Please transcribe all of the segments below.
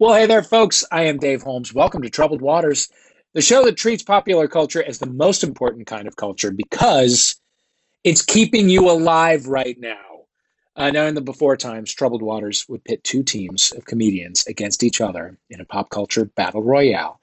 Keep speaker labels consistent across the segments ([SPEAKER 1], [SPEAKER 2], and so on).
[SPEAKER 1] Well, hey there, folks. I am Dave Holmes. Welcome to Troubled Waters, the show that treats popular culture as the most important kind of culture because it's keeping you alive right now. Uh, now, in the before times, Troubled Waters would pit two teams of comedians against each other in a pop culture battle royale.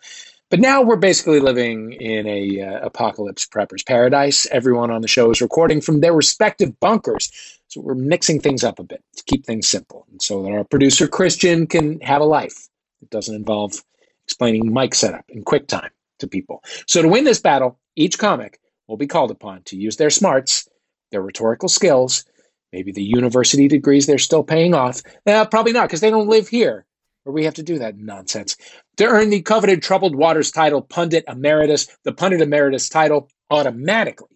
[SPEAKER 1] But now we're basically living in a uh, apocalypse prepper's paradise. Everyone on the show is recording from their respective bunkers, so we're mixing things up a bit to keep things simple, and so that our producer Christian can have a life that doesn't involve explaining mic setup in quick time to people. So to win this battle, each comic will be called upon to use their smarts, their rhetorical skills, maybe the university degrees they're still paying off. Uh, probably not, because they don't live here where we have to do that nonsense. To earn the coveted Troubled Waters title, Pundit Emeritus, the Pundit Emeritus title automatically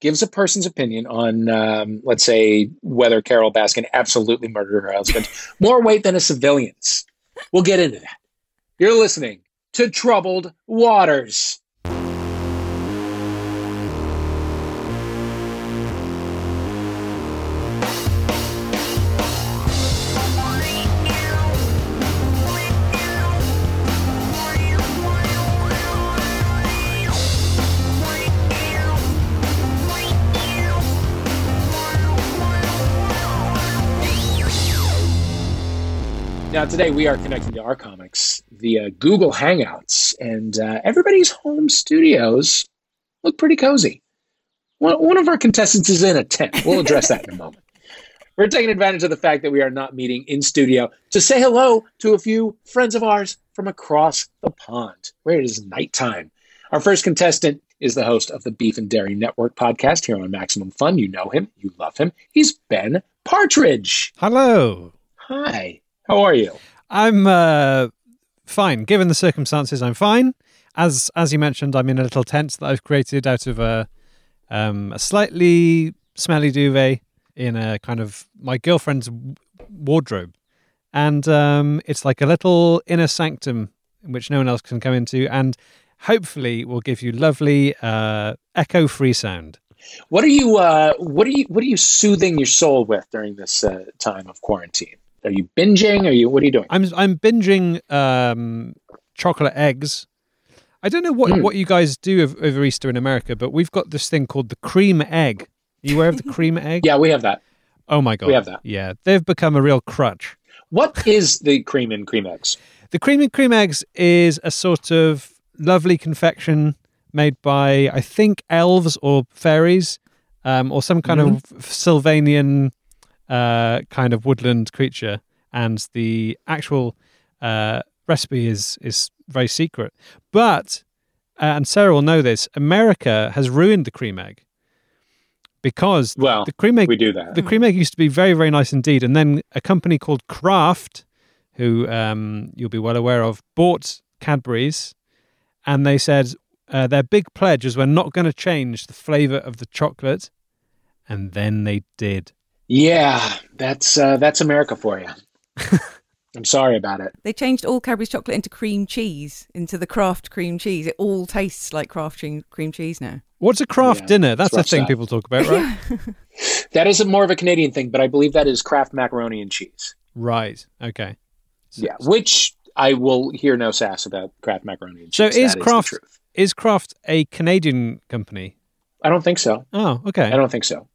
[SPEAKER 1] gives a person's opinion on, um, let's say, whether Carole Baskin absolutely murdered her husband more weight than a civilian's. We'll get into that. You're listening to Troubled Waters. Today we are connecting to our comics via Google Hangouts, and uh, everybody's home studios look pretty cozy. One, one of our contestants is in a tent. We'll address that in a moment. We're taking advantage of the fact that we are not meeting in studio to say hello to a few friends of ours from across the pond, where it is nighttime. Our first contestant is the host of the Beef and Dairy Network podcast here on Maximum Fun. You know him, you love him. He's Ben Partridge.
[SPEAKER 2] Hello.
[SPEAKER 1] Hi. How are you?
[SPEAKER 2] I'm uh, fine. Given the circumstances, I'm fine. As as you mentioned, I'm in a little tent that I've created out of a um, a slightly smelly duvet in a kind of my girlfriend's wardrobe, and um, it's like a little inner sanctum which no one else can come into, and hopefully will give you lovely uh, echo-free sound.
[SPEAKER 1] What are you? Uh, what are you? What are you soothing your soul with during this uh, time of quarantine? Are you binging? Are you? What are you doing?
[SPEAKER 2] I'm I'm binging um, chocolate eggs. I don't know what,
[SPEAKER 1] Mm.
[SPEAKER 2] what you guys do over Easter in America, but we've got this thing called the cream egg. Are you aware of the cream egg?
[SPEAKER 1] Yeah, we have that.
[SPEAKER 2] Oh my god.
[SPEAKER 1] we have that.
[SPEAKER 2] Yeah, they've become a real crutch.
[SPEAKER 1] What is the cream in cream eggs?
[SPEAKER 2] The cream and cream eggs is a sort of lovely confection made by I think elves or fairies, um, or some kind of Sylvanian uh, kind of woodland creature, and the actual uh, recipe is is very secret. But uh, and Sarah will know this. America has ruined the cream egg because
[SPEAKER 1] Well,
[SPEAKER 2] the cream egg
[SPEAKER 1] we do that.
[SPEAKER 2] the cream egg used to be very, very nice indeed. And then a company called Kraft, who um, you'll be well aware of, bought Cadbury's and they said uh, their big pledge is we're not going to change the flavor of the chocolate. And then they did.
[SPEAKER 1] Yeah, that's uh, that's America for you. I'm sorry about it.
[SPEAKER 3] They changed all Cadbury's chocolate into cream cheese, into the Kraft cream cheese. It all tastes like Kraft che- cream cheese now.
[SPEAKER 2] What's a Kraft
[SPEAKER 1] Yeah,
[SPEAKER 2] dinner? That's a thing
[SPEAKER 1] stuff.
[SPEAKER 2] people talk about, right?
[SPEAKER 1] That is a more of a Canadian thing, but I believe that is Kraft macaroni and cheese.
[SPEAKER 2] right. Okay. So,
[SPEAKER 1] Yeah, which I will hear no sass about Kraft macaroni and cheese.
[SPEAKER 2] So is
[SPEAKER 1] That the
[SPEAKER 2] Kraft-
[SPEAKER 1] truth.
[SPEAKER 2] Is Kraft a Canadian company?
[SPEAKER 1] I don't think so.
[SPEAKER 2] Oh, okay.
[SPEAKER 1] I don't think so.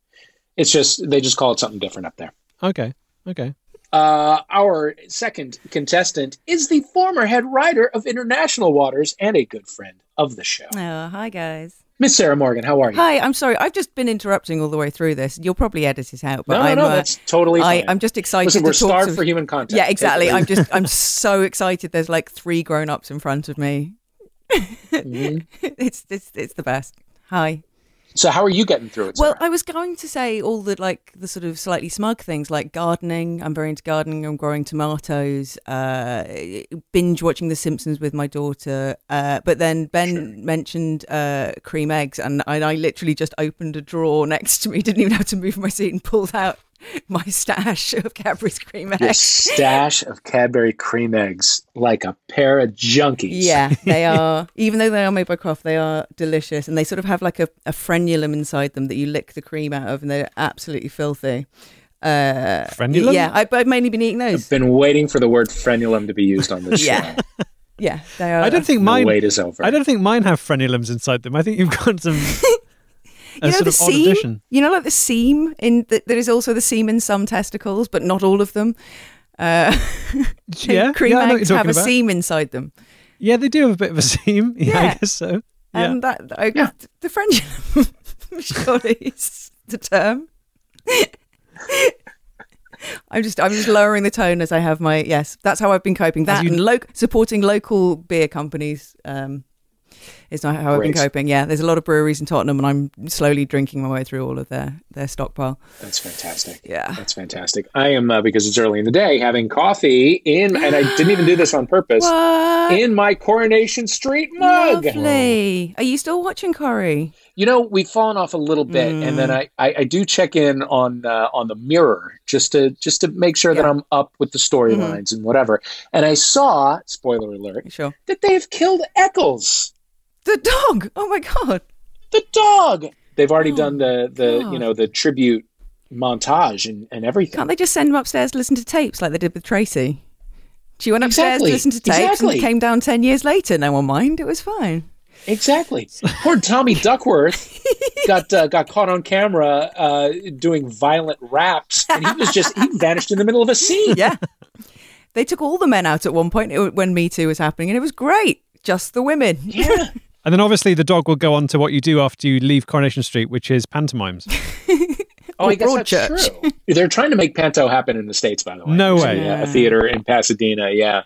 [SPEAKER 1] It's just they just call it something different up there.
[SPEAKER 2] Okay. Okay.
[SPEAKER 1] Uh, our second contestant is the former head writer of International Waters and a good friend of the show.
[SPEAKER 3] Oh, hi guys.
[SPEAKER 1] Miss Sarah Morgan, how are you?
[SPEAKER 3] Hi, I'm sorry. I've just been interrupting all the way through this. You'll probably edit it out, but
[SPEAKER 1] no, no,
[SPEAKER 3] I'm,
[SPEAKER 1] no,
[SPEAKER 3] uh,
[SPEAKER 1] that's totally
[SPEAKER 3] I,
[SPEAKER 1] fine.
[SPEAKER 3] I'm just excited
[SPEAKER 1] Listen,
[SPEAKER 3] to
[SPEAKER 1] we're
[SPEAKER 3] talk
[SPEAKER 1] starved
[SPEAKER 3] to-
[SPEAKER 1] for human content.
[SPEAKER 3] Yeah, exactly. I'm just, I'm so excited. There's like three grown-ups in front of me.
[SPEAKER 1] Mhm.
[SPEAKER 3] It's, it's, it's the best. Hi.
[SPEAKER 1] So, how are you getting through it?
[SPEAKER 3] Well, I was going to say all the like the sort of slightly smug things like gardening. I'm very into gardening. I'm growing tomatoes. Uh, binge watching The Simpsons with my daughter. Uh, but then Ben
[SPEAKER 1] Sure.
[SPEAKER 3] mentioned uh, cream eggs, and, and I literally just opened a drawer next to me. Didn't even have to move my seat and pulled out my stash of Cadbury's cream
[SPEAKER 1] Your
[SPEAKER 3] eggs.
[SPEAKER 1] stash of Cadbury cream eggs like a pair of junkies.
[SPEAKER 3] Yeah, they are. Even though they are made by Kraft, they are delicious, and they sort of have like a, a frenulum inside them that you lick the cream out of, and they're absolutely filthy. Uh,
[SPEAKER 2] Frenulum?
[SPEAKER 3] Yeah, I, I've mainly been eating those.
[SPEAKER 1] I've been waiting for the word frenulum to be used on this
[SPEAKER 3] Yeah.
[SPEAKER 1] show.
[SPEAKER 3] Yeah, they are.
[SPEAKER 2] I don't think
[SPEAKER 1] The
[SPEAKER 2] mine.
[SPEAKER 1] wait is over.
[SPEAKER 2] I don't think mine have frenulums inside them. I think you've got some.
[SPEAKER 3] You know the seam.
[SPEAKER 2] addition.
[SPEAKER 3] You know, like the seam in the, there is also the seam in some testicles, but not all of them. Uh,
[SPEAKER 2] Yeah,
[SPEAKER 3] cream
[SPEAKER 2] yeah, I know what
[SPEAKER 3] eggs have a
[SPEAKER 2] about.
[SPEAKER 3] seam inside them,
[SPEAKER 2] Yeah, they do have a bit of a seam. Yeah, I guess so. Yeah.
[SPEAKER 3] and that I,
[SPEAKER 1] Yeah.
[SPEAKER 3] the French surely is the term. I'm just I'm just lowering the tone as I have my yes. That's how I've been coping. That
[SPEAKER 2] you-
[SPEAKER 3] and lo- supporting local beer companies um, is not how I've been coping. Yeah, there's a lot of breweries in Tottenham, and I'm slowly drinking my way through all of their their stockpile.
[SPEAKER 1] That's fantastic.
[SPEAKER 3] Yeah.
[SPEAKER 1] That's fantastic. I am uh, because it's early in the day having coffee in, and I didn't even do this on purpose.
[SPEAKER 3] What?
[SPEAKER 1] In my Coronation Street mug.
[SPEAKER 3] Lovely. Are you still watching Corrie?
[SPEAKER 1] You know, we've fallen off a little bit, and then I, I, I do check in on uh, on the mirror just to just to make sure that I'm up with the storylines and whatever. And I saw, spoiler alert,
[SPEAKER 3] Sure.
[SPEAKER 1] that they have killed Eccles,
[SPEAKER 3] The dog. Oh my god.
[SPEAKER 1] the dog. They've already
[SPEAKER 3] Oh,
[SPEAKER 1] done the the
[SPEAKER 3] God.
[SPEAKER 1] you know the tribute montage and, and everything.
[SPEAKER 3] Can't they just send him upstairs to listen to tapes like they did with Tracy? She went upstairs
[SPEAKER 1] Exactly.
[SPEAKER 3] to listen to tapes
[SPEAKER 1] Exactly.
[SPEAKER 3] and came down ten years later. No one mind. It was fine.
[SPEAKER 1] Exactly. Poor Tommy Duckworth got uh, got caught on camera uh, doing violent raps, and he was just he vanished in the middle of a scene.
[SPEAKER 3] Yeah. they took all the men out at one point when Me Too was happening, and it was great. Just the women.
[SPEAKER 1] Yeah.
[SPEAKER 2] And then obviously the dog will go on to what you do after you leave Coronation Street, which is pantomimes.
[SPEAKER 1] Oh, I guess that's
[SPEAKER 3] Broadchurch.
[SPEAKER 1] true. They're trying to make Panto happen in the states, by the way.
[SPEAKER 2] No
[SPEAKER 1] There's
[SPEAKER 2] way.
[SPEAKER 1] A, a theater in Pasadena, yeah,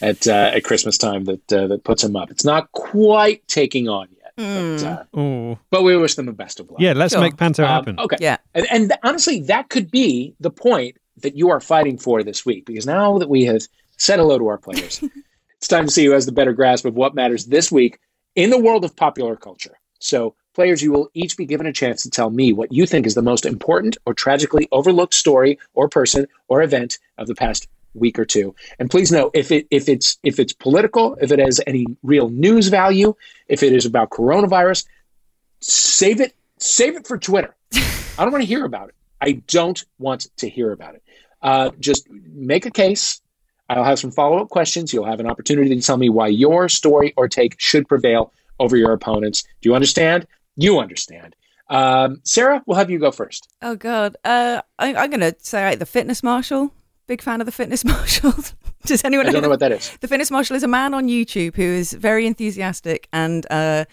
[SPEAKER 1] at uh, at Christmas time that uh, that puts them up. It's not quite taking on yet, but, uh,
[SPEAKER 2] Oh,
[SPEAKER 1] but we wish them the best of luck.
[SPEAKER 2] yeah. Let's
[SPEAKER 3] Sure.
[SPEAKER 2] make panto
[SPEAKER 1] Um,
[SPEAKER 2] happen.
[SPEAKER 1] okay.
[SPEAKER 3] Yeah.
[SPEAKER 1] And, and th- honestly, that could be the point that you are fighting for this week, because now that we have said hello to our players, it's time to see who has the better grasp of what matters this week in the world of popular culture. So, players, you will each be given a chance to tell me what you think is the most important or tragically overlooked story or person or event of the past week or two. And please know if it if it's if it's political, if it has any real news value, if it is about coronavirus, save it save it for Twitter. I don't want to hear about it. I don't want to hear about it. Uh, just make a case. I'll have some follow up questions. You'll have an opportunity to tell me why your story or take should prevail over your opponents. Do you understand? You understand. Um, Sarah, we'll have you go first.
[SPEAKER 3] Oh god. Uh, I, I'm gonna say like, the Fitness Marshall. Big fan of the fitness marshal. Does anyone
[SPEAKER 1] I
[SPEAKER 3] know?
[SPEAKER 1] don't know
[SPEAKER 3] the-
[SPEAKER 1] what that is.
[SPEAKER 3] The Fitness Marshall is a man on YouTube who is very enthusiastic and uh,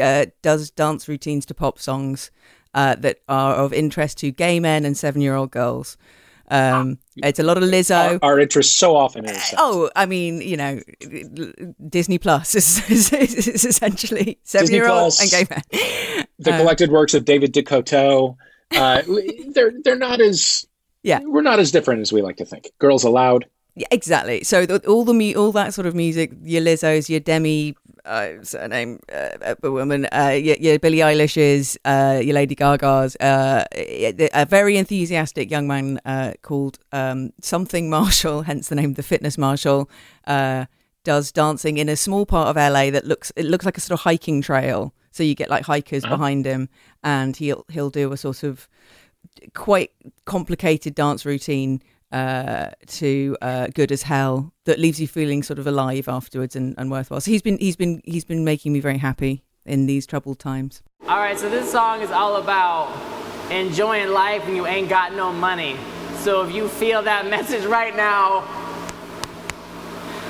[SPEAKER 3] uh, does dance routines to pop songs uh, that are of interest to gay men and seven-year-old girls. Um, it's a lot of Lizzo.
[SPEAKER 1] Our, our interests so often intersect.
[SPEAKER 3] Oh, I mean, you know, Disney Plus is, is, is essentially seven-year-olds and gay men.
[SPEAKER 1] the
[SPEAKER 3] uh,
[SPEAKER 1] collected works of David Decoteau. Uh, they're they're not as
[SPEAKER 3] Yeah.
[SPEAKER 1] We're not as different as we like to think. Girls Aloud.
[SPEAKER 3] Yeah, exactly. So the, all the all that sort of music, your Lizzo's, your Demi, uh, surname, uh, a woman, uh, your, your Billie Eilish's, uh, your Lady Gaga's, uh, a very enthusiastic young man uh, called um, something Marshall, hence the name, the Fitness Marshall, uh, does dancing in a small part of LA that looks it looks like a sort of hiking trail. So you get like hikers
[SPEAKER 1] Uh-huh.
[SPEAKER 3] behind him, and he'll he'll do a sort of quite complicated dance routine uh, to uh, "Good as Hell" that leaves you feeling sort of alive afterwards and, and worthwhile. So he's been he's been he's been making me very happy in these troubled times.
[SPEAKER 4] All right, so this song is all about enjoying life when you ain't got no money. So if you feel that message right now,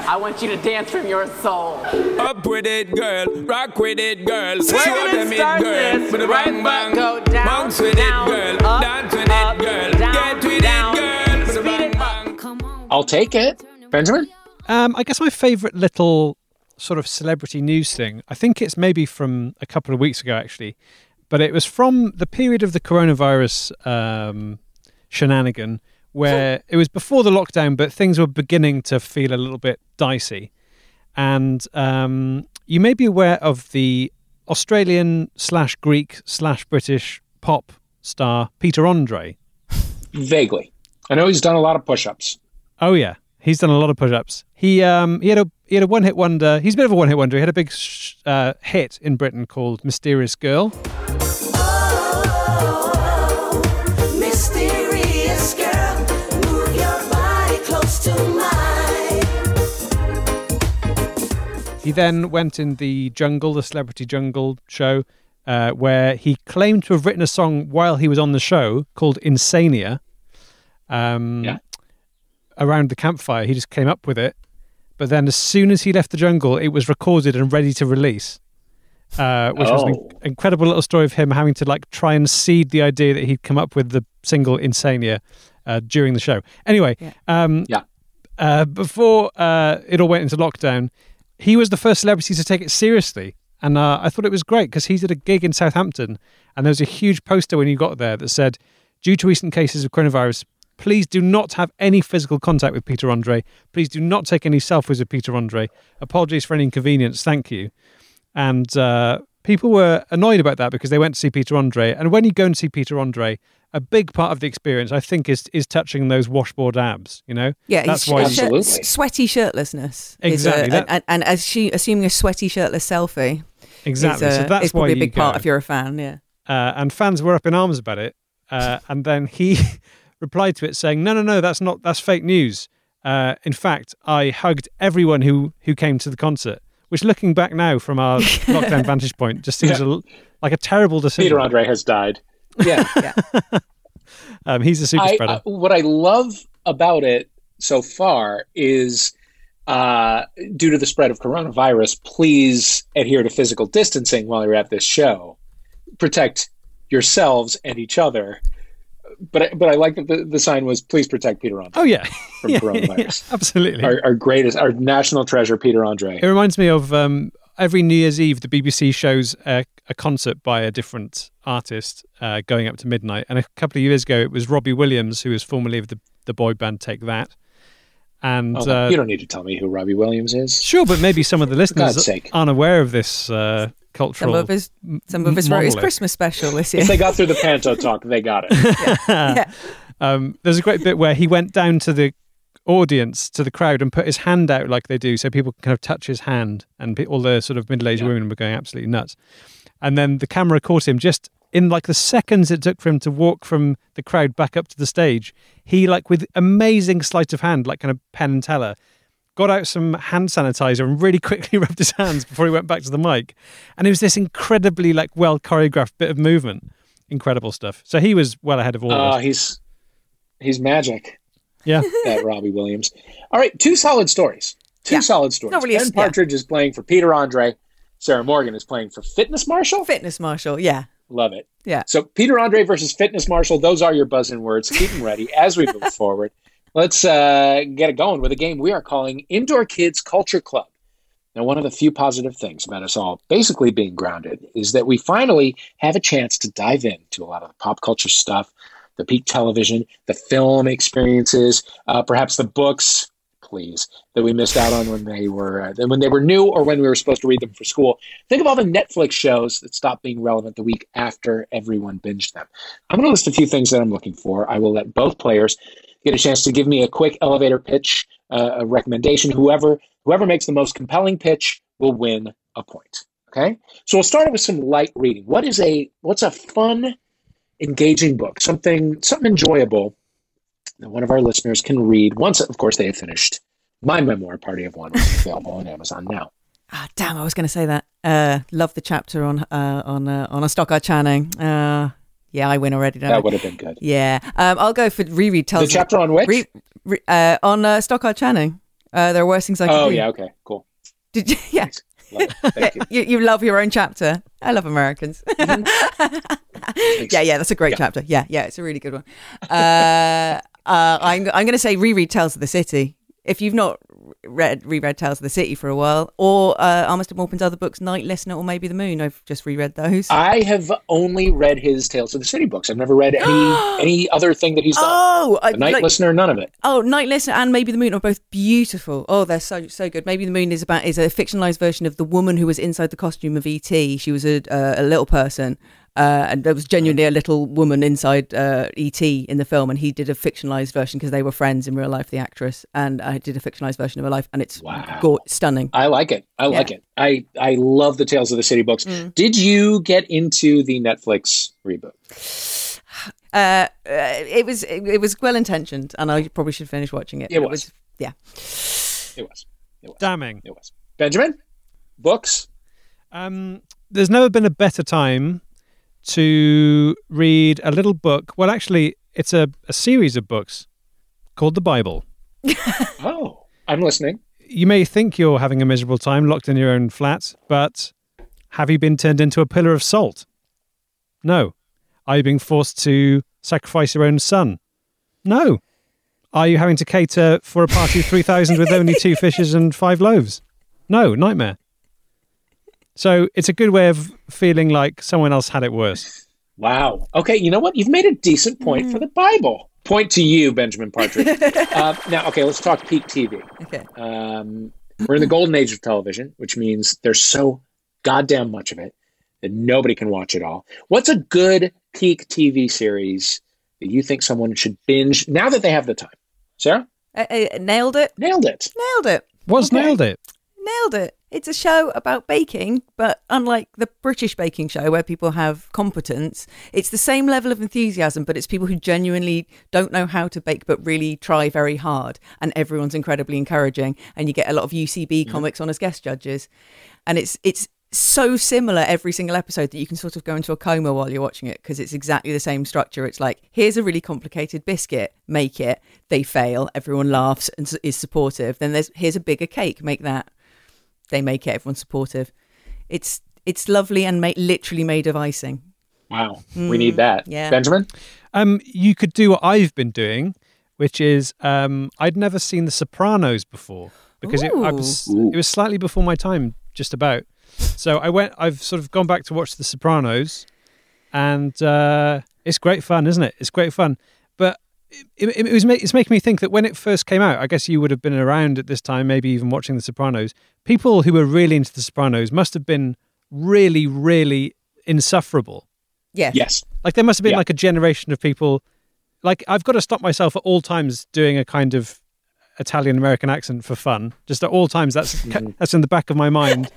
[SPEAKER 4] I want you to dance from your soul.
[SPEAKER 5] Up with it, girl. Rock with it, girl.
[SPEAKER 4] We're
[SPEAKER 5] Show
[SPEAKER 4] gonna
[SPEAKER 5] them it,
[SPEAKER 4] start
[SPEAKER 5] girl.
[SPEAKER 4] this
[SPEAKER 5] With a
[SPEAKER 4] right
[SPEAKER 5] bang bang.
[SPEAKER 4] foot go down,
[SPEAKER 5] Bounce with
[SPEAKER 4] down,
[SPEAKER 5] it, girl.
[SPEAKER 4] up,
[SPEAKER 5] Dance with
[SPEAKER 4] up,
[SPEAKER 5] it, girl.
[SPEAKER 4] down,
[SPEAKER 5] Get with
[SPEAKER 4] down.
[SPEAKER 5] it, girl.
[SPEAKER 1] I'll take it. Benjamin?
[SPEAKER 2] Um, I guess my favourite little sort of celebrity news thing, I think it's maybe from a couple of weeks ago actually, but it was from the period of the coronavirus um, shenanigan where it was before the lockdown, but things were beginning to feel a little bit dicey. And um, you may be aware of the Australian slash Greek slash British pop star Peter Andre.
[SPEAKER 1] Vaguely. I know he's done a lot of push ups.
[SPEAKER 2] Oh yeah, he's done a lot of push-ups. He um he had a he had a one-hit wonder. He's a bit of a one-hit wonder. He had a big sh- uh, hit in Britain called "Mysterious Girl." He then went in the jungle, the celebrity jungle show, uh, where he claimed to have written a song while he was on the show called Insania. Um,
[SPEAKER 1] yeah.
[SPEAKER 2] Around the campfire, he just came up with it. But then, as soon as he left the jungle, it was recorded and ready to release. Uh, which was an
[SPEAKER 1] Oh.
[SPEAKER 2] incredible little story of him having to like try and seed the idea that he'd come up with the single Insania uh, during the show. Anyway,
[SPEAKER 3] Yeah.
[SPEAKER 2] um,
[SPEAKER 1] Yeah.
[SPEAKER 2] uh, before uh, it all went into lockdown, he was the first celebrity to take it seriously. And uh, I thought it was great because he did a gig in Southampton and there was a huge poster when he got there that said, due to recent cases of coronavirus, please do not have any physical contact with Peter Andre. Please do not take any selfies with Peter Andre. Apologies for any inconvenience. Thank you. And uh, people were annoyed about that because they went to see Peter Andre. And when you go and see Peter Andre, a big part of the experience, I think, is is touching those washboard abs. You know,
[SPEAKER 3] Yeah,
[SPEAKER 2] that's why.
[SPEAKER 3] shirt- sweaty shirtlessness. is
[SPEAKER 2] Exactly,
[SPEAKER 3] a-
[SPEAKER 2] that-
[SPEAKER 3] and, and as she assuming a sweaty shirtless selfie.
[SPEAKER 2] Exactly.
[SPEAKER 3] Is,
[SPEAKER 2] so
[SPEAKER 3] uh,
[SPEAKER 2] that's
[SPEAKER 3] is probably
[SPEAKER 2] why
[SPEAKER 3] a big
[SPEAKER 2] you
[SPEAKER 3] part
[SPEAKER 2] go.
[SPEAKER 3] if you're a fan. Yeah.
[SPEAKER 2] uh, and fans were up in arms about it. Uh, and then he replied to it saying, "No, no, no, that's not. That's fake news. Uh, in fact, I hugged everyone who who came to the concert." Which, looking back now from our lockdown vantage point, just seems a, like a terrible decision.
[SPEAKER 1] Peter Andre has died. Yeah.
[SPEAKER 2] Um, he's a super
[SPEAKER 1] I,
[SPEAKER 2] spreader.
[SPEAKER 1] uh, what I love about it so far is uh, due to the spread of coronavirus, please adhere to physical distancing while you're at this show. Protect yourselves and each other. But I, but I like that the, the sign was please protect Peter Andre
[SPEAKER 2] oh yeah,
[SPEAKER 1] from
[SPEAKER 2] yeah,
[SPEAKER 1] coronavirus.
[SPEAKER 2] yeah, absolutely.
[SPEAKER 1] Our, our greatest, our national treasure, Peter Andre.
[SPEAKER 2] It reminds me of um, every New Year's Eve, the BBC shows a, a concert by a different artist uh, going up to midnight. And a couple of years ago, it was Robbie Williams, who was formerly of the, the boy band Take That. And
[SPEAKER 1] Oh,
[SPEAKER 2] uh,
[SPEAKER 1] you don't need to tell me who Robbie Williams is.
[SPEAKER 2] sure, but maybe some of the listeners aren't aware of this uh, cultural.
[SPEAKER 3] Some of his some of his wrote his. Christmas special this year.
[SPEAKER 1] If they got through the Panto talk, they got it.
[SPEAKER 3] yeah.
[SPEAKER 2] Um, there's a great bit where he went down to the audience, to the crowd, and put his hand out like they do, so people can kind of touch his hand, and pe- all the sort of middle-aged
[SPEAKER 1] Yeah.
[SPEAKER 2] women were going absolutely nuts. And then the camera caught him just in like the seconds it took for him to walk from the crowd back up to the stage. He like with amazing sleight of hand, like kind of Penn and Teller, got out some hand sanitizer and really quickly rubbed his hands before he went back to the mic. And it was this incredibly like well choreographed bit of movement. Incredible stuff. So he was well ahead of all of
[SPEAKER 1] Uh,
[SPEAKER 2] us.
[SPEAKER 1] he's he's magic.
[SPEAKER 2] Yeah.
[SPEAKER 1] that Robbie Williams. All right, two solid stories. Two
[SPEAKER 3] Yeah.
[SPEAKER 1] solid stories.
[SPEAKER 3] Not really a-
[SPEAKER 1] ben
[SPEAKER 3] yeah.
[SPEAKER 1] Partridge is playing for Peter Andre. Sarah Morgan is playing for Fitness Marshall.
[SPEAKER 3] Fitness Marshall. Yeah.
[SPEAKER 1] Love it.
[SPEAKER 3] Yeah.
[SPEAKER 1] So Peter Andre versus Fitness Marshall. Those are your buzzing words. Keep them ready as we move forward. Let's uh, get it going with a game we are calling Indoor Kids Culture Club. Now, one of the few positive things about us all basically being grounded is that we finally have a chance to dive into a lot of the pop culture stuff, the peak television, the film experiences, uh, perhaps the books, please, that we missed out on when they were uh, when they were new or when we were supposed to read them for school. Think of all the Netflix shows that stopped being relevant the week after everyone binged them. I'm going to list a few things that I'm looking for. I will let both players get a chance to give me a quick elevator pitch, uh, a recommendation. Whoever whoever makes the most compelling pitch will win a point. Okay, so we'll start with some light reading. What is a what's a fun, engaging book? Something something enjoyable that one of our listeners can read once, of course, they have finished my memoir, Party of One, which is available on Amazon now.
[SPEAKER 3] Ah, damn! I was going to say that. Uh, love the chapter on uh, on uh, on a Stockard Channing. Uh, yeah, I win already. Don't I?
[SPEAKER 1] That would have been good.
[SPEAKER 3] Yeah. Um, I'll go for reread. Tells
[SPEAKER 1] The chapter on which?
[SPEAKER 3] Re, re, uh, on uh, Stockard Channing. Uh, there are worse things I could
[SPEAKER 1] oh
[SPEAKER 3] do.
[SPEAKER 1] yeah, okay, cool.
[SPEAKER 3] Did you, yeah.
[SPEAKER 1] Thank you.
[SPEAKER 3] You, you love your own chapter. I love Americans. yeah, yeah, that's a great
[SPEAKER 1] Yeah.
[SPEAKER 3] chapter. Yeah, yeah, it's a really good one. Uh, uh, I'm I'm going to say reread Tales of the City. If you've not read reread Tales of the City for a while, or uh, Armistead Maupin's other books, Night Listener or maybe The Moon, I've just reread those.
[SPEAKER 1] I have only read his Tales of the City books. I've never read any any other thing that he's done.
[SPEAKER 3] oh, I,
[SPEAKER 1] Night
[SPEAKER 3] like-
[SPEAKER 1] Listener, none of it.
[SPEAKER 3] Oh, Night Listener and Maybe the Moon are both beautiful. Oh, they're so so good. Maybe the Moon is about is a fictionalized version of the woman who was inside the costume of ET. She was a uh, a little person, uh, and there was genuinely a little woman inside uh, ET in the film, and he did a fictionalized version because they were friends in real life. The actress and I did a fictionalized version of her life, and it's
[SPEAKER 1] Wow.
[SPEAKER 3] go- stunning.
[SPEAKER 1] I like it. I like it. I I love the Tales of the City books.
[SPEAKER 3] Mm.
[SPEAKER 1] Did you get into the Netflix reboot?
[SPEAKER 3] Uh, uh, it was it, it was well intentioned, and I probably should finish watching it.
[SPEAKER 1] It
[SPEAKER 3] but
[SPEAKER 1] was.
[SPEAKER 3] yeah.
[SPEAKER 1] It was. It was.
[SPEAKER 2] Damning.
[SPEAKER 1] It was. Benjamin. Books?
[SPEAKER 2] Um, there's never been a better time to read a little book. Well, actually, it's a, a series of books called the Bible.
[SPEAKER 1] Oh, I'm listening.
[SPEAKER 2] You may think you're having a miserable time locked in your own flat, but have you been turned into a pillar of salt? No. Are you being forced to sacrifice your own son? No. Are you having to cater for a party of 3,000 with only two fishes and five loaves? No, nightmare. So it's a good way of feeling like someone else had it worse.
[SPEAKER 1] Wow. Okay, you know what? You've made a decent point for the Bible. Point to you, Benjamin Partridge. uh, now, okay, let's talk peak TV.
[SPEAKER 3] Okay.
[SPEAKER 1] Um, we're in the golden age of television, which means there's so goddamn much of it that nobody can watch it all. What's a good peak TV series that you think someone should binge now that they have the time? Sarah?
[SPEAKER 3] Uh, uh, nailed it.
[SPEAKER 1] Nailed it.
[SPEAKER 3] Nailed it.
[SPEAKER 2] What's
[SPEAKER 1] Okay.
[SPEAKER 2] nailed it?
[SPEAKER 3] Nailed it. It's a show about baking, but unlike the British baking show where people have competence, it's the same level of enthusiasm, but it's people who genuinely don't know how to bake but really try very hard. And everyone's incredibly encouraging. And you get a lot of UCB comics on as guest judges. And it's it's so similar every single episode that you can sort of go into a coma while you're watching it because it's exactly the same structure. It's like, here's a really complicated biscuit, make it. They fail, everyone laughs and is supportive. Then there's here's a bigger cake, make that they make it everyone's supportive it's it's lovely and ma- literally made of icing
[SPEAKER 1] Wow. we need that.
[SPEAKER 3] yeah.
[SPEAKER 1] Benjamin?
[SPEAKER 2] Um, you could do what I've been doing, which is um, I'd never seen The Sopranos before because it, I was,
[SPEAKER 1] Ooh.
[SPEAKER 2] it was slightly before my time, just about. So I went. I've sort of gone back to watch The Sopranos, and uh, it's great fun, isn't it? It's great fun. But it, it, it was it's making me think that when it first came out, I guess you would have been around at this time, maybe even watching The Sopranos. People who were really into The Sopranos must have been really, really insufferable.
[SPEAKER 3] yes
[SPEAKER 1] Yes.
[SPEAKER 2] Like there must have been
[SPEAKER 1] Yeah.
[SPEAKER 2] like a generation of people. Like I've got to stop myself at all times doing a kind of Italian American accent for fun. Just at all times. That's
[SPEAKER 1] Mm-hmm.
[SPEAKER 2] that's in the back of my mind.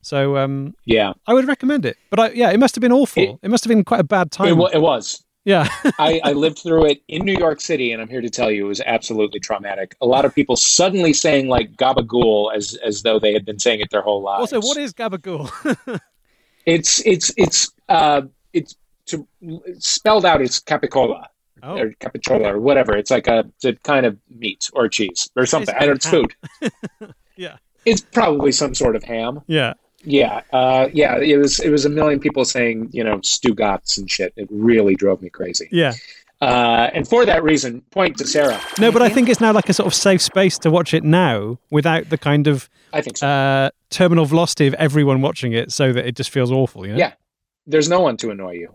[SPEAKER 2] So um,
[SPEAKER 1] Yeah.
[SPEAKER 2] I would recommend it. But I, yeah, it must have been awful. It,
[SPEAKER 1] It-
[SPEAKER 2] must have been quite a bad time.
[SPEAKER 1] wa- it was.
[SPEAKER 2] Yeah.
[SPEAKER 1] I, I lived through it in New York City, and I'm here to tell you it was absolutely traumatic. A lot of people suddenly saying like gabagool as as though they had been saying it their whole lives.
[SPEAKER 2] also, what is gabagool?
[SPEAKER 1] it's it's it's uh it's to spelled out it's capicola
[SPEAKER 2] oh,
[SPEAKER 1] or capicola or whatever. It's like a, it's a kind of meat or cheese or something. I don't. It's food.
[SPEAKER 2] yeah,
[SPEAKER 1] It's probably some sort of ham.
[SPEAKER 2] yeah.
[SPEAKER 1] Yeah, uh, yeah. It was it was a million people saying you know Stu Stugatz and shit. It really drove me crazy.
[SPEAKER 2] Yeah.
[SPEAKER 1] Uh, and for that reason, point to Sarah.
[SPEAKER 2] No, but I think it's now like a sort of safe space to watch it now without the kind of
[SPEAKER 1] I think so.
[SPEAKER 2] uh, terminal velocity of everyone watching it so that it just feels awful, you know?
[SPEAKER 1] Yeah. There's no one to annoy you.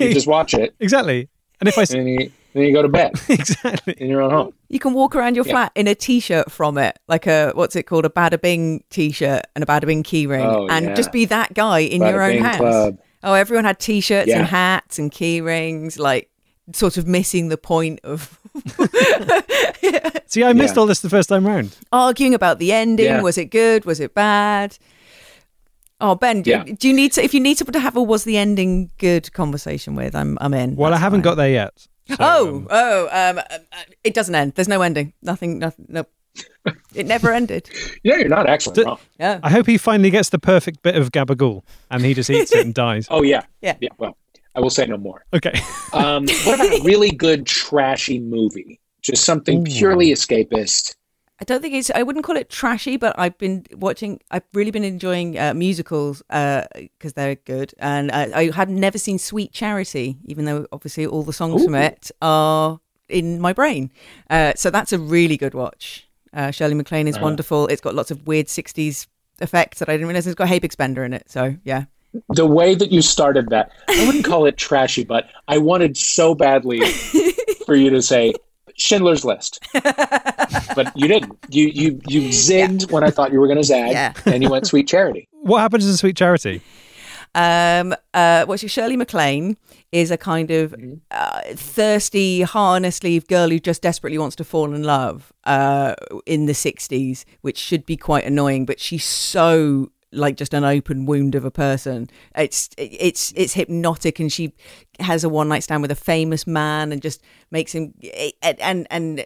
[SPEAKER 1] You just watch it,
[SPEAKER 2] Exactly. And if I.
[SPEAKER 1] and then you, go to bed
[SPEAKER 2] exactly.
[SPEAKER 1] in your own home.
[SPEAKER 3] you can walk around your
[SPEAKER 1] Yeah.
[SPEAKER 3] flat in a t-shirt from it like a what's it called a bada bing t-shirt and a bada bing keyring
[SPEAKER 1] Oh,
[SPEAKER 3] and
[SPEAKER 1] yeah.
[SPEAKER 3] just be that guy in
[SPEAKER 1] Bada
[SPEAKER 3] your own
[SPEAKER 1] Bing
[SPEAKER 3] house
[SPEAKER 1] Club.
[SPEAKER 3] oh everyone had t-shirts
[SPEAKER 1] Yeah.
[SPEAKER 3] and hats and key rings like sort of missing the point of
[SPEAKER 2] See, I missed
[SPEAKER 1] Yeah.
[SPEAKER 2] all this the first time round.
[SPEAKER 3] arguing about the ending
[SPEAKER 1] Yeah.
[SPEAKER 3] was it good was it bad oh ben do,
[SPEAKER 1] Yeah.
[SPEAKER 3] do you need to if you need someone to have a was the ending good conversation with i'm i'm in
[SPEAKER 2] Well, I haven't
[SPEAKER 3] fine.
[SPEAKER 2] got there yet. So,
[SPEAKER 3] Oh,
[SPEAKER 2] um,
[SPEAKER 3] oh, um, uh, uh, it doesn't end. There's no ending. Nothing. Nothing. No. It never ended.
[SPEAKER 1] Yeah, you're not actually wrong.
[SPEAKER 3] Yeah.
[SPEAKER 2] I hope he finally gets the perfect bit of gabagool and he just eats it and dies.
[SPEAKER 1] Oh yeah,
[SPEAKER 3] Yeah.
[SPEAKER 1] yeah. Well, I will say no more.
[SPEAKER 2] Okay.
[SPEAKER 1] Um, what about a really good trashy movie? Just something purely escapist.
[SPEAKER 3] I don't think it's. I wouldn't call it trashy, but I've been watching. I've really been enjoying uh, musicals because they're good, and uh, I had never seen Sweet Charity, even though obviously all the songs from it are in my brain. Uh, so that's a really good watch. Uh, Shirley MacLaine is
[SPEAKER 1] Uh-huh.
[SPEAKER 3] wonderful. It's got lots of weird '60s effects that I didn't realize. It's got Hey Big Spender in it. So yeah.
[SPEAKER 1] The way that you started that, I wouldn't call it trashy, but I wanted so badly for you to say Schindler's List, but you didn't. You you you zigged when I thought you were going to zag,
[SPEAKER 3] Yeah.
[SPEAKER 1] and you went Sweet Charity.
[SPEAKER 2] What happens in Sweet Charity?
[SPEAKER 3] Um, uh, what's your Shirley MacLaine is a kind of
[SPEAKER 1] Mm-hmm.
[SPEAKER 3] uh, thirsty, harness sleeve girl who just desperately wants to fall in love uh, in the 60s, which should be quite annoying, but she's so like just an open wound of a person. It's it's it's hypnotic, and she has a one night stand with a famous man, and just makes him eh, eh, and and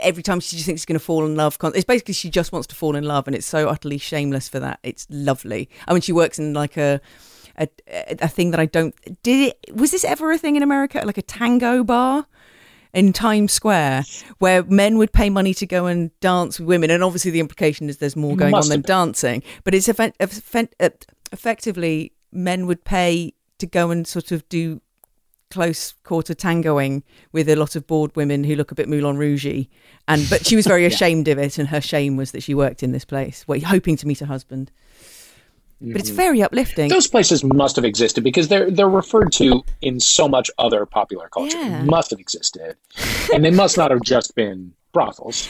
[SPEAKER 3] every time she just thinks she's going to fall in love. It's basically she just wants to fall in love, and it's so utterly shameless for that. It's lovely. I mean, she works in like a. A, a thing that I don't did it was this ever a thing in America like a tango bar in Times Square where men would pay money to go and dance with women. And obviously, the implication is there's more going
[SPEAKER 1] Must
[SPEAKER 3] on than
[SPEAKER 1] been.
[SPEAKER 3] dancing. But it's effe- effe- effectively men would pay to go and sort of do close quarter tangoing with a lot of bored women who look a bit Moulin Rougey. and but she was very ashamed of it and her shame was that she worked in this place well, hoping to meet a husband Mm-hmm. but it's very uplifting
[SPEAKER 1] Those places must have existed because they're they're referred to in so much other popular culture.
[SPEAKER 3] Yeah.
[SPEAKER 1] Must have existed, and they must not have just been brothels.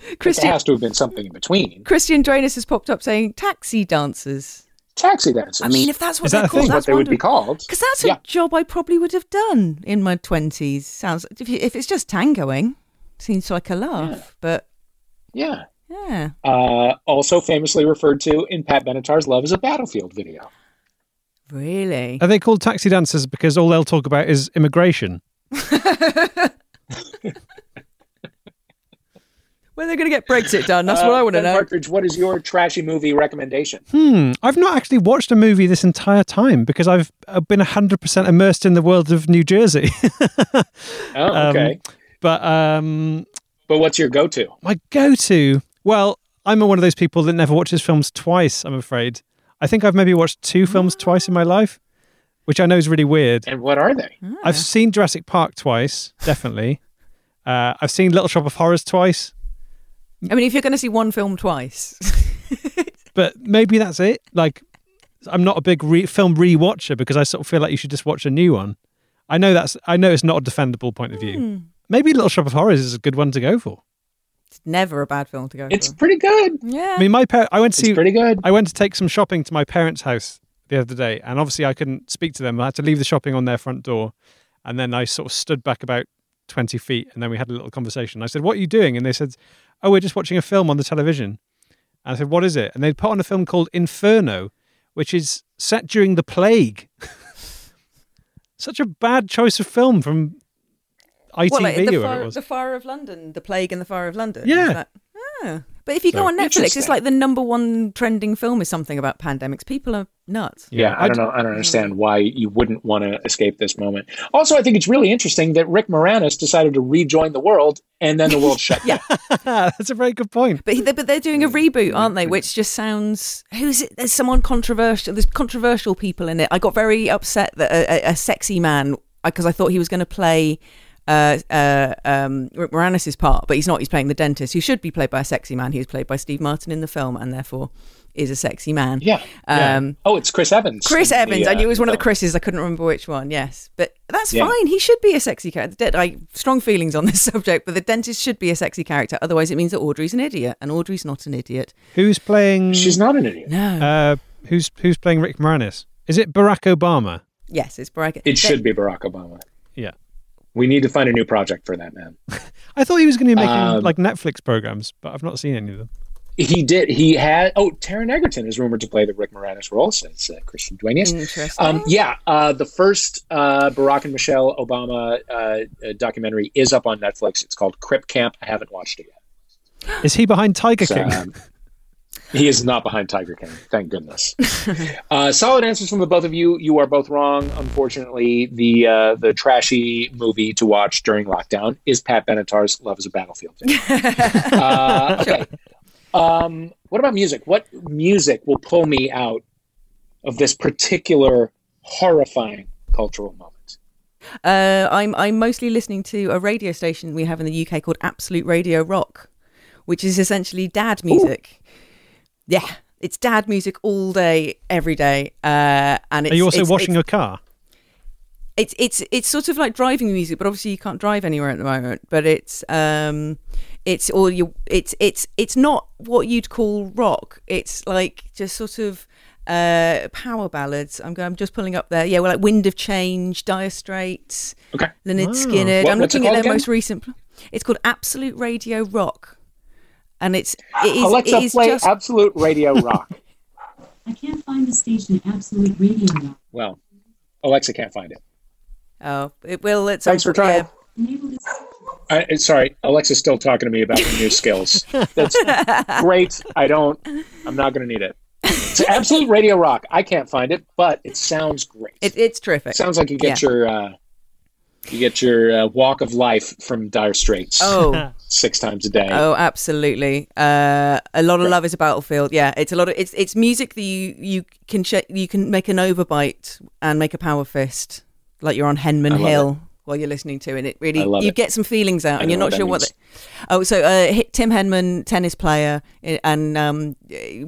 [SPEAKER 1] There
[SPEAKER 3] Christian
[SPEAKER 1] has to have been something in between.
[SPEAKER 3] Christian Dueñas has popped up saying taxi dancers
[SPEAKER 1] Taxi dancers.
[SPEAKER 3] I mean if that's what
[SPEAKER 2] that
[SPEAKER 3] they're called
[SPEAKER 2] thing?
[SPEAKER 1] what
[SPEAKER 3] that's
[SPEAKER 1] they would be called.
[SPEAKER 3] Because that's
[SPEAKER 1] Yeah.
[SPEAKER 3] a job I probably would have done in my twenties. Sounds if, you, if it's just tangoing, seems like a laugh. But
[SPEAKER 1] Yeah.
[SPEAKER 3] Yeah,
[SPEAKER 1] Uh, also famously referred to in Pat Benatar's "Love Is a Battlefield" video.
[SPEAKER 3] really.
[SPEAKER 2] Are they called taxi dancers because all they'll talk about is immigration?
[SPEAKER 3] When they're going to get Brexit done? That's what
[SPEAKER 1] Uh,
[SPEAKER 3] I want to know.
[SPEAKER 1] Partridge, what is your trashy movie recommendation?
[SPEAKER 2] Hmm. I've not actually watched a movie this entire time because I've uh, been 100% immersed in the world of New Jersey.
[SPEAKER 1] Oh,
[SPEAKER 2] Um,
[SPEAKER 1] okay.
[SPEAKER 2] but um,
[SPEAKER 1] but what's your go-to?
[SPEAKER 2] my go to, well, I'm one of those people that never watches films twice, I'm afraid. I think I've maybe watched two films ah. twice in my life, which I know is really weird.
[SPEAKER 1] And what are they? Ah.
[SPEAKER 2] I've seen Jurassic Park twice, definitely. uh, I've seen Little Shop of Horrors twice,
[SPEAKER 3] I mean, if you're going to see one film twice,
[SPEAKER 2] but maybe that's it. Like, I'm not a big re- film re-watcher because I sort of feel like you should just watch a new one. I know that's I know it's not a defendable point of view. Hmm. Maybe Little Shop of Horrors is a good one to go for.
[SPEAKER 3] It's never a bad film to go to.
[SPEAKER 1] It's
[SPEAKER 3] for.
[SPEAKER 1] pretty good.
[SPEAKER 3] Yeah.
[SPEAKER 2] I mean, my par- I went to
[SPEAKER 1] It's
[SPEAKER 2] see
[SPEAKER 1] pretty good.
[SPEAKER 2] I went to take some shopping to my parents' house the other day, and obviously I couldn't speak to them. I had to leave the shopping on their front door, and then I sort of stood back about twenty feet, and then we had a little conversation. I said, "What are you doing?" And they said, "Oh, we're just watching a film on the television." And I said, "What is it?" And they'd put on a film called Inferno, which is set during the plague. Such a bad choice of film from ITV
[SPEAKER 3] What, like the,
[SPEAKER 2] or
[SPEAKER 3] fire,
[SPEAKER 2] it was.
[SPEAKER 3] the Fire of London, the Plague and the Fire of London.
[SPEAKER 2] Yeah.
[SPEAKER 3] That- Ah. But if you go on Netflix, it's like the number one trending film is something about pandemics. People are nuts.
[SPEAKER 1] Yeah, I
[SPEAKER 2] I
[SPEAKER 1] don't know. I don't understand why you wouldn't want to escape this moment. Also, I think it's really interesting that Rick Moranis decided to rejoin the world, and then the world shut down.
[SPEAKER 2] That's a very good point.
[SPEAKER 3] But they, but they're doing a reboot, aren't they? Which just sounds who's it? There's someone controversial. There's controversial people in it. I got very upset that a, a, a sexy man because I thought he was going to play uh, uh, um, Rick Moranis' part, but he's not. He's playing the dentist, who should be played by a sexy man. He was played by Steve Martin in the film, and therefore is a sexy man.
[SPEAKER 1] Yeah.
[SPEAKER 3] Um,
[SPEAKER 1] Oh, it's Chris Evans.
[SPEAKER 3] Chris
[SPEAKER 1] in the,
[SPEAKER 3] Evans. I
[SPEAKER 1] uh,
[SPEAKER 3] knew it was one of the. Chris's. I couldn't remember which one. Yes, but that's
[SPEAKER 1] Yeah.
[SPEAKER 3] fine. He should be a sexy character. I strong feelings on this subject, but the dentist should be a sexy character. Otherwise, it means that Audrey's an idiot, and Audrey's not an idiot.
[SPEAKER 2] Who's playing?
[SPEAKER 1] She's not an idiot.
[SPEAKER 3] No.
[SPEAKER 2] Uh, who's who's playing Rick Moranis? Is it Barack Obama?
[SPEAKER 3] yes, it's Barack.
[SPEAKER 1] It should be Barack Obama.
[SPEAKER 2] Yeah.
[SPEAKER 1] We need to find a new project for that man.
[SPEAKER 2] I thought he was going to be making
[SPEAKER 1] Um,
[SPEAKER 2] like Netflix programs, but I've not seen any of them.
[SPEAKER 1] He did. He had. Oh, Taron Egerton is rumored to play the Rick Moranis role, says uh, Christian Duenas.
[SPEAKER 3] Interesting.
[SPEAKER 1] Um, yeah, uh, the first uh, Barack and Michelle Obama uh, uh, documentary is up on Netflix. It's called Crip Camp. I haven't watched it yet.
[SPEAKER 2] Is he behind Tiger
[SPEAKER 1] So,
[SPEAKER 2] King?
[SPEAKER 1] um, he is not behind Tiger King. Thank goodness. uh, solid answers from the both of you. You are both wrong. Unfortunately, the uh, the trashy movie to watch during lockdown is Pat Benatar's "Love Is a Battlefield." uh, okay. Um, what about music? What music will pull me out of this particular horrifying cultural moment?
[SPEAKER 3] Uh, I'm I'm mostly listening to a radio station we have in the UK called Absolute Radio Rock, which is essentially dad music. Yeah, it's dad music all day, every day. Uh, and it's,
[SPEAKER 2] Are you also
[SPEAKER 3] it's,
[SPEAKER 2] washing
[SPEAKER 3] it's,
[SPEAKER 2] your car?
[SPEAKER 3] it's it's it's sort of like driving music, but obviously you can't drive anywhere at the moment. But it's um, it's all you. It's it's it's not what you'd call rock. It's like just sort of uh power ballads. I'm going. I'm just pulling up there. Yeah, well, like Wind of Change, Dire Straits,
[SPEAKER 1] Okay.
[SPEAKER 3] Lynyrd
[SPEAKER 2] Oh.
[SPEAKER 3] Skynyrd.
[SPEAKER 1] What-
[SPEAKER 3] I'm
[SPEAKER 1] what's it
[SPEAKER 3] looking at their
[SPEAKER 1] again?
[SPEAKER 3] most recent. It's called Absolute Radio Rock, and it's it is
[SPEAKER 1] Alexa,
[SPEAKER 3] it is
[SPEAKER 1] play
[SPEAKER 3] just
[SPEAKER 1] Absolute Radio Rock.
[SPEAKER 6] I can't find the station Absolute Radio Rock.
[SPEAKER 1] Well, Alexa can't find it.
[SPEAKER 3] Oh, it will. It's
[SPEAKER 1] Thanks for trying.
[SPEAKER 6] Enable.
[SPEAKER 1] I, uh, sorry, Alexa's still talking to me about her new skills. That's great. I don't. I'm not going to need it. It's Absolute Radio Rock. I can't find it, but it sounds great.
[SPEAKER 3] It, it's terrific.
[SPEAKER 1] sounds like you get
[SPEAKER 3] Yeah.
[SPEAKER 1] your uh, you get your uh, walk of life from Dire Straits
[SPEAKER 3] Oh,
[SPEAKER 1] six times a day.
[SPEAKER 3] oh, absolutely. Uh, a lot of love is a battlefield. Yeah, it's a lot of it's it's music that you you can check you can make an overbite and make a power fist like you're on Henman Hill while you're listening to, it. and it really you
[SPEAKER 1] it.
[SPEAKER 3] get some feelings out,
[SPEAKER 1] I
[SPEAKER 3] and you're not
[SPEAKER 1] what
[SPEAKER 3] sure
[SPEAKER 1] that
[SPEAKER 3] what. The, oh, so uh, Tim Henman, tennis player, and um,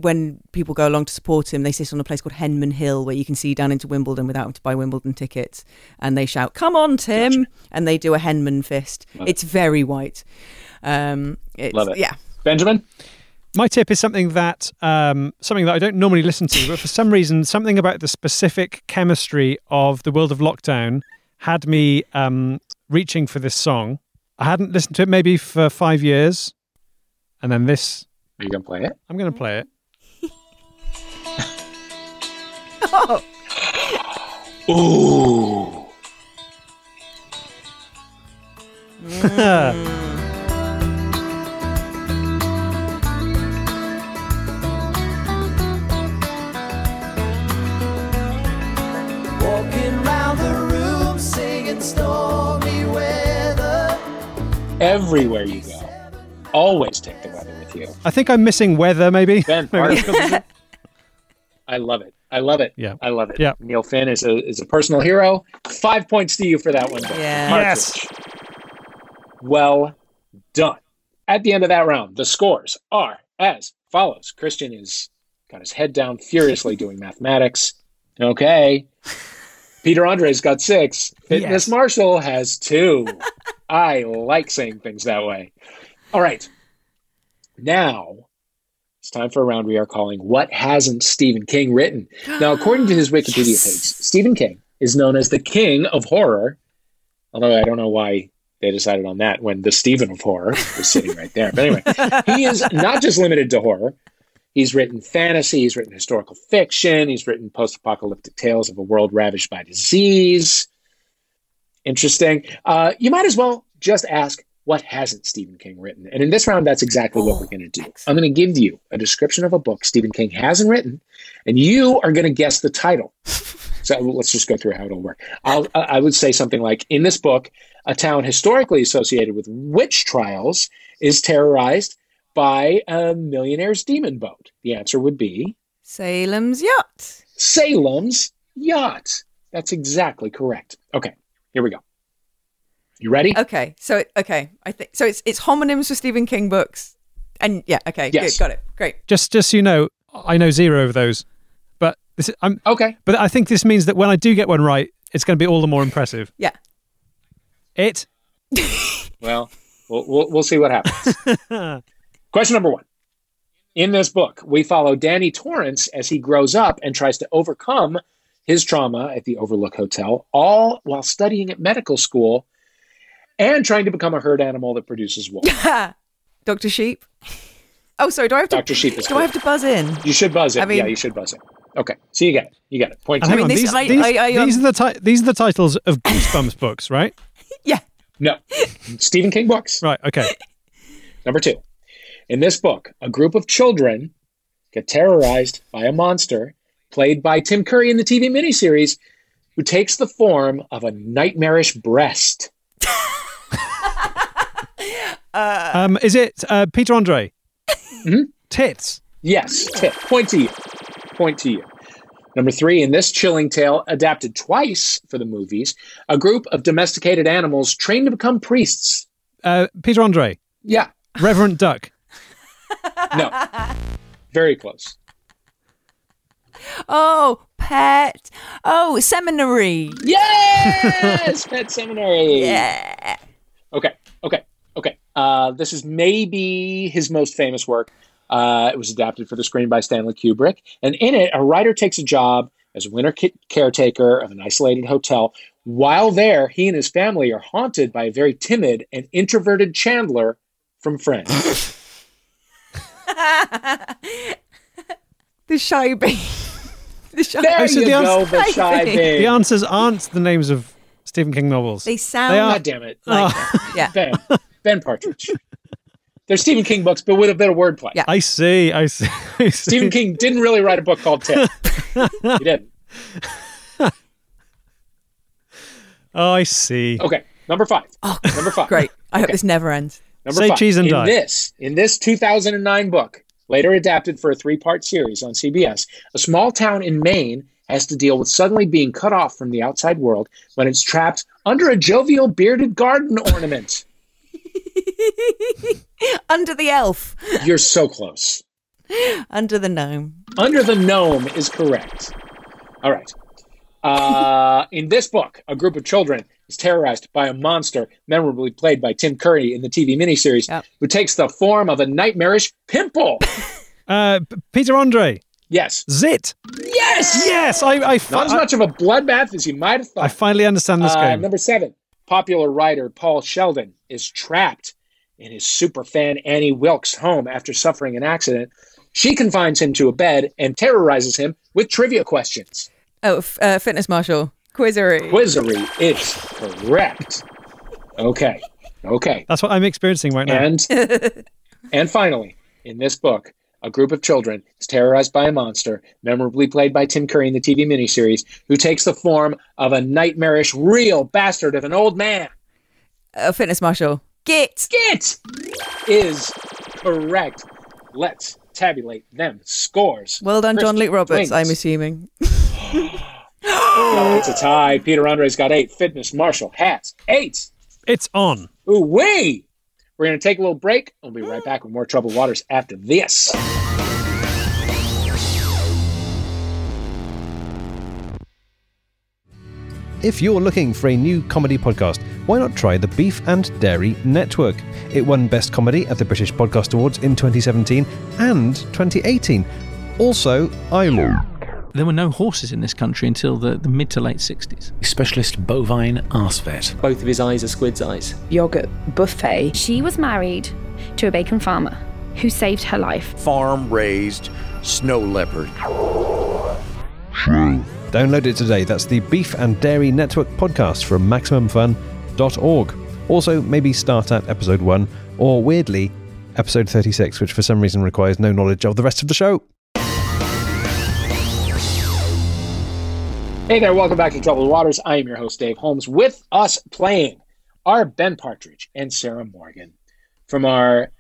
[SPEAKER 3] when people go along to support him, they sit on a place called Henman Hill where you can see down into Wimbledon without having to buy Wimbledon tickets, and they shout, "Come on, Tim!" and they do a Henman fist. it's very white. Um, it's,
[SPEAKER 1] Love it.
[SPEAKER 3] Yeah.
[SPEAKER 1] Benjamin,
[SPEAKER 2] My tip is something that um, something that I don't normally listen to, but for some reason, something about the specific chemistry of the world of lockdown had me um, reaching for this song. I hadn't listened to it maybe for five years, and then this.
[SPEAKER 1] are you gonna play it?
[SPEAKER 2] I'm going to play it.
[SPEAKER 1] Ooh,
[SPEAKER 7] Walking
[SPEAKER 1] everywhere you go, always take the weather with you.
[SPEAKER 2] I think I'm missing weather, maybe.
[SPEAKER 1] Ben,
[SPEAKER 2] Maybe that's
[SPEAKER 1] article-
[SPEAKER 2] 'cause of-
[SPEAKER 1] I love it. I love it.
[SPEAKER 2] Yeah.
[SPEAKER 1] I love it.
[SPEAKER 2] Yeah.
[SPEAKER 1] Neil Finn is a is a personal hero. Five points to you for that one.
[SPEAKER 3] Yeah.
[SPEAKER 1] Partridge. Well done. At the end of that round, the scores are as follows. Christian is got his head down, furiously doing mathematics. Okay. Peter Andre's got six. Fitness
[SPEAKER 2] Yes.
[SPEAKER 1] Marshall has two. I like saying things that way. All right. Now it's time for a round we are calling What Hasn't Stephen King Written? Now, according to his Wikipedia
[SPEAKER 3] Yes.
[SPEAKER 1] page, Stephen King is known as the king of horror, although I don't know why they decided on that when the Stephen of horror was sitting right there. But anyway, he is not just limited to horror. He's written fantasy, he's written historical fiction, he's written post apocalyptic tales of a world ravaged by disease. Interesting. Uh, you might as well just ask, what hasn't Stephen King written? And in this round, that's exactly what
[SPEAKER 3] Oh,
[SPEAKER 1] we're going to do.
[SPEAKER 3] excellent.
[SPEAKER 1] I'm going to give you a description of a book Stephen King hasn't written, and you are going to guess the title. So let's just go through how it'll work. I'll, I would say something like In this book, a town historically associated with witch trials is terrorized by a millionaire's demon boat. The answer would be
[SPEAKER 3] Salem's yacht.
[SPEAKER 1] Salem's yacht. That's exactly correct. Okay, here we go. You ready?
[SPEAKER 3] Okay, so okay, I think so. It's it's homonyms for Stephen King books, and yeah, okay,
[SPEAKER 1] Yes.
[SPEAKER 3] good, got it, great.
[SPEAKER 2] just, just so you know, I know zero of those, but this is, I'm,
[SPEAKER 1] Okay.
[SPEAKER 2] but I think this means that when I do get one right, it's going to be all the more impressive.
[SPEAKER 3] Yeah,
[SPEAKER 2] It.
[SPEAKER 1] Well, we'll, we'll, we'll see what happens. Question number one. In this book, we follow Danny Torrance as he grows up and tries to overcome his trauma at the Overlook Hotel, all while studying at medical school and trying to become a herd animal that produces wool.
[SPEAKER 3] Doctor Sheep. Oh, sorry. Do I have to?
[SPEAKER 1] Dr. Sheep is
[SPEAKER 3] Do I have to buzz in?
[SPEAKER 1] You should buzz in.
[SPEAKER 3] I mean-
[SPEAKER 1] yeah, you should buzz in. Okay, so you get it. You get it. Point
[SPEAKER 2] And
[SPEAKER 1] two.
[SPEAKER 2] hang
[SPEAKER 3] mean,
[SPEAKER 2] on, these,
[SPEAKER 3] I-
[SPEAKER 2] these,
[SPEAKER 3] I- I, um,
[SPEAKER 2] these are the ti- these are the titles of Goosebumps books, right?
[SPEAKER 3] Yeah.
[SPEAKER 1] No, Stephen King books.
[SPEAKER 2] Right. Okay.
[SPEAKER 1] Number two. In this book, a group of children get terrorized by a monster played by Tim Curry in the TV miniseries who takes the form of a nightmarish breast.
[SPEAKER 2] Um, is it uh, Peter Andre?
[SPEAKER 1] Mhm.
[SPEAKER 2] Tits.
[SPEAKER 1] Yes, tip. Point to you. Point to you. Number three, in this chilling tale, adapted twice for the movies, a group of domesticated animals trained to become priests.
[SPEAKER 2] Uh, Peter Andre.
[SPEAKER 1] Yeah,
[SPEAKER 2] Reverend Duck.
[SPEAKER 1] No. Very close.
[SPEAKER 3] Oh, pet. Oh, seminary.
[SPEAKER 1] Yes! Pet Seminary.
[SPEAKER 3] Yeah.
[SPEAKER 1] Okay, okay, okay. Uh, this is maybe his most famous work. Uh, it was adapted for the screen by Stanley Kubrick, and in it, a writer takes a job as a winter caretaker of an isolated hotel. While there, he and his family are haunted by a very timid and introverted Chandler from Friends.
[SPEAKER 3] the shy bee. Shy
[SPEAKER 1] There
[SPEAKER 2] Oh, so
[SPEAKER 1] you
[SPEAKER 2] the
[SPEAKER 1] go,
[SPEAKER 2] answer-
[SPEAKER 1] the shy
[SPEAKER 3] Baby.
[SPEAKER 1] babe.
[SPEAKER 2] The answers aren't the names of Stephen King novels.
[SPEAKER 3] They sound
[SPEAKER 2] They are-
[SPEAKER 1] God damn it. Oh.
[SPEAKER 3] like
[SPEAKER 2] Oh.
[SPEAKER 3] yeah.
[SPEAKER 1] Ben. Ben Partridge. They're Stephen King books, but with a bit of wordplay.
[SPEAKER 3] Yeah.
[SPEAKER 2] I see. I see. I see.
[SPEAKER 1] Stephen King didn't really write a book called Tip. he didn't.
[SPEAKER 2] Oh, I see.
[SPEAKER 1] Okay, number five. Oh, number five.
[SPEAKER 3] Oh, Great. I hope this never ends.
[SPEAKER 1] Number
[SPEAKER 2] Say
[SPEAKER 1] five.
[SPEAKER 2] cheese and
[SPEAKER 1] in
[SPEAKER 2] die.
[SPEAKER 1] this, in this 2009 book, later adapted for a three-part series on CBS, a small town in Maine has to deal with suddenly being cut off from the outside world when it's trapped under a jovial bearded garden ornament.
[SPEAKER 3] Under the elf.
[SPEAKER 1] You're so close.
[SPEAKER 3] Under the gnome.
[SPEAKER 1] Under the gnome is correct. All right. Uh, in this book, a group of children is terrorized by a monster, memorably played by Tim Curry in the TV miniseries,
[SPEAKER 3] Yep.
[SPEAKER 1] who takes the form of a nightmarish pimple.
[SPEAKER 2] Uh, Peter Andre.
[SPEAKER 1] yes.
[SPEAKER 2] Zit.
[SPEAKER 1] Yes!
[SPEAKER 2] Yes. I. I, fi-
[SPEAKER 1] Not as much of a bloodbath as you might have thought.
[SPEAKER 2] I finally understand this
[SPEAKER 1] Uh,
[SPEAKER 2] game.
[SPEAKER 1] number seven, popular writer Paul Sheldon is trapped in his superfan Annie Wilkes' home after suffering an accident. She confines him to a bed and terrorizes him with trivia questions.
[SPEAKER 3] Oh, f- uh, Fitness Marshall. Quizzery.
[SPEAKER 1] Quizzery is correct. Okay. Okay.
[SPEAKER 2] That's what I'm experiencing right now.
[SPEAKER 1] And and finally, in this book, a group of children is terrorized by a monster, memorably played by Tim Curry in the TV miniseries, who takes the form of a nightmarish real bastard of an old man.
[SPEAKER 3] Uh, Fitness Marshall. Git.
[SPEAKER 1] Skit is correct. Let's tabulate them scores.
[SPEAKER 3] Well done, John
[SPEAKER 1] Christian
[SPEAKER 3] Luke Roberts,
[SPEAKER 1] Wings.
[SPEAKER 3] I'm assuming.
[SPEAKER 1] No, it's a tie. Peter Andre's got eight. Fitness Marshall has eight.
[SPEAKER 2] it's on.
[SPEAKER 1] Ooh wee! We're going to take a little break. We'll be right back with more Troubled Waters after this.
[SPEAKER 8] If you're looking for a new comedy podcast, why not try the Beef and Dairy Network? It won Best Comedy at the British Podcast Awards in 2017 and 2018. Also, ILO.
[SPEAKER 9] There were no horses in this country until the, the mid to late 60s.
[SPEAKER 10] Specialist bovine arse vet.
[SPEAKER 11] Both of his eyes are squid's eyes.
[SPEAKER 12] Yogurt buffet. She was married to a bacon farmer who saved her life.
[SPEAKER 13] Farm raised snow leopard.
[SPEAKER 8] Download it today. That's the Beef and Dairy Network podcast from MaximumFun.org. Also, maybe start at episode 1 or, weirdly, episode 36, which for some reason requires no knowledge of the rest of the show.
[SPEAKER 1] Hey there, welcome back to Troubled Waters. I am your host, Dave Holmes. With us playing are Ben Partridge and Sarah Morgan from our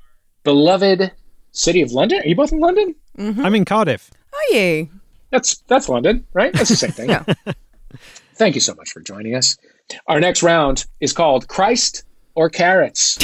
[SPEAKER 1] beloved city of London. Are you both in London? Mm-hmm.
[SPEAKER 2] I'm in Cardiff.
[SPEAKER 3] Are you?
[SPEAKER 1] That's that's London, right? That's the same thing.
[SPEAKER 3] Yeah.
[SPEAKER 1] Thank you so much for joining us. Our next round is called Christ or Carrots,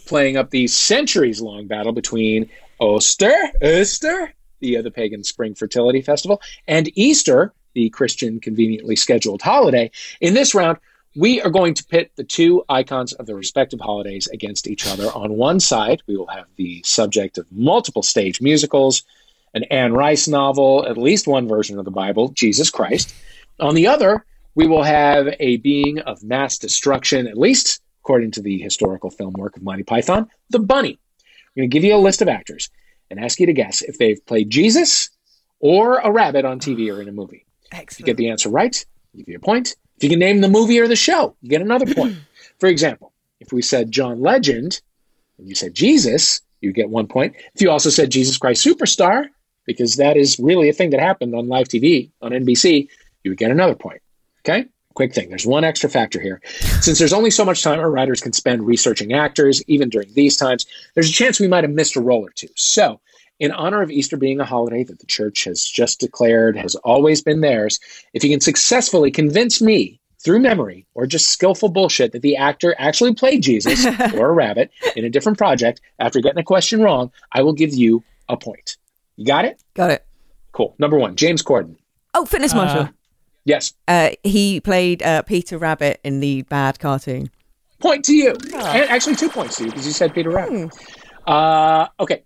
[SPEAKER 1] playing up the centuries-long battle between Oster, Oster, the the pagan spring fertility festival, and Easter, the Christian conveniently scheduled holiday. In this round, we are going to pit the two icons of the respective holidays against each other. On one side, we will have the subject of multiple stage musicals, an Anne Rice novel, at least one version of the Bible, Jesus Christ. On the other, we will have a being of mass destruction, at least according to the historical film work of Monty Python, the Bunny. I'm going to give you a list of actors and ask you to guess if they've played Jesus or a rabbit on TV or in a movie. If you get the answer right, I'll give you a point. If you can name the movie or the show, you get another point. For example, if we said John Legend and you said Jesus, you get one point. If you also said Jesus Christ Superstar, because that is really a thing that happened on live TV on NBC, you would get another point. Okay? Quick thing. There's one extra factor here. Since there's only so much time our writers can spend researching actors, even during these times, there's a chance we might have missed a role or two. So, in honor of Easter being a holiday that the church has just declared has always been theirs, if you can successfully convince me through memory or just skillful bullshit that the actor actually played Jesus or a rabbit in a different project after getting a question wrong, I will give you a point. You got it?
[SPEAKER 3] Got it.
[SPEAKER 1] Cool. Number one, James Corden.
[SPEAKER 3] Oh, Fitness Marshall.
[SPEAKER 1] Yes.
[SPEAKER 3] Uh, he played uh, Peter Rabbit in the bad cartoon.
[SPEAKER 1] Point to you. And actually, two points to you because you said Peter Rabbit. Uh, okay.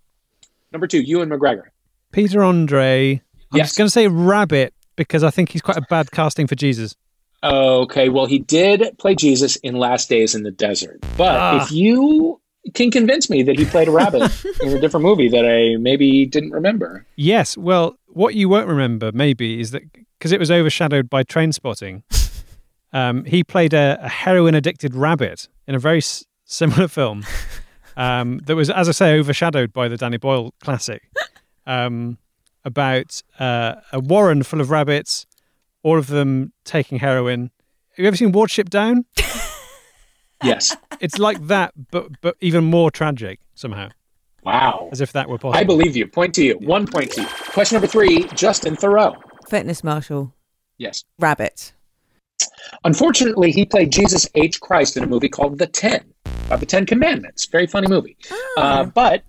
[SPEAKER 1] Number two, Ewan McGregor.
[SPEAKER 2] Peter Andre. I'm
[SPEAKER 1] Yes.
[SPEAKER 2] just going to say Rabbit because I think he's quite a bad casting for Jesus.
[SPEAKER 1] Okay, well, he did play Jesus in Last Days in the Desert. But
[SPEAKER 2] Ah.
[SPEAKER 1] if you can convince me that he played a rabbit in a different movie that I maybe didn't remember.
[SPEAKER 2] Yes. Well, What you won't remember, maybe, is that because it was overshadowed by Trainspotting, um, he played a, a heroin addicted rabbit in a very s- similar film um, that was, as I say, overshadowed by the Danny Boyle classic um, about uh, a warren full of rabbits, all of them taking heroin. Have you ever seen Watership Down?
[SPEAKER 1] Yes.
[SPEAKER 2] It's like that, but but even more tragic somehow.
[SPEAKER 1] Wow.
[SPEAKER 2] As if that were possible.
[SPEAKER 1] I believe you. Point to you. One point to you. Question number three, Justin Theroux.
[SPEAKER 3] Fitness Marshall.
[SPEAKER 1] Yes.
[SPEAKER 3] Rabbit.
[SPEAKER 1] Unfortunately, he played Jesus H. Christ in a movie called The Ten, about the Ten Commandments. Very funny movie. Uh, but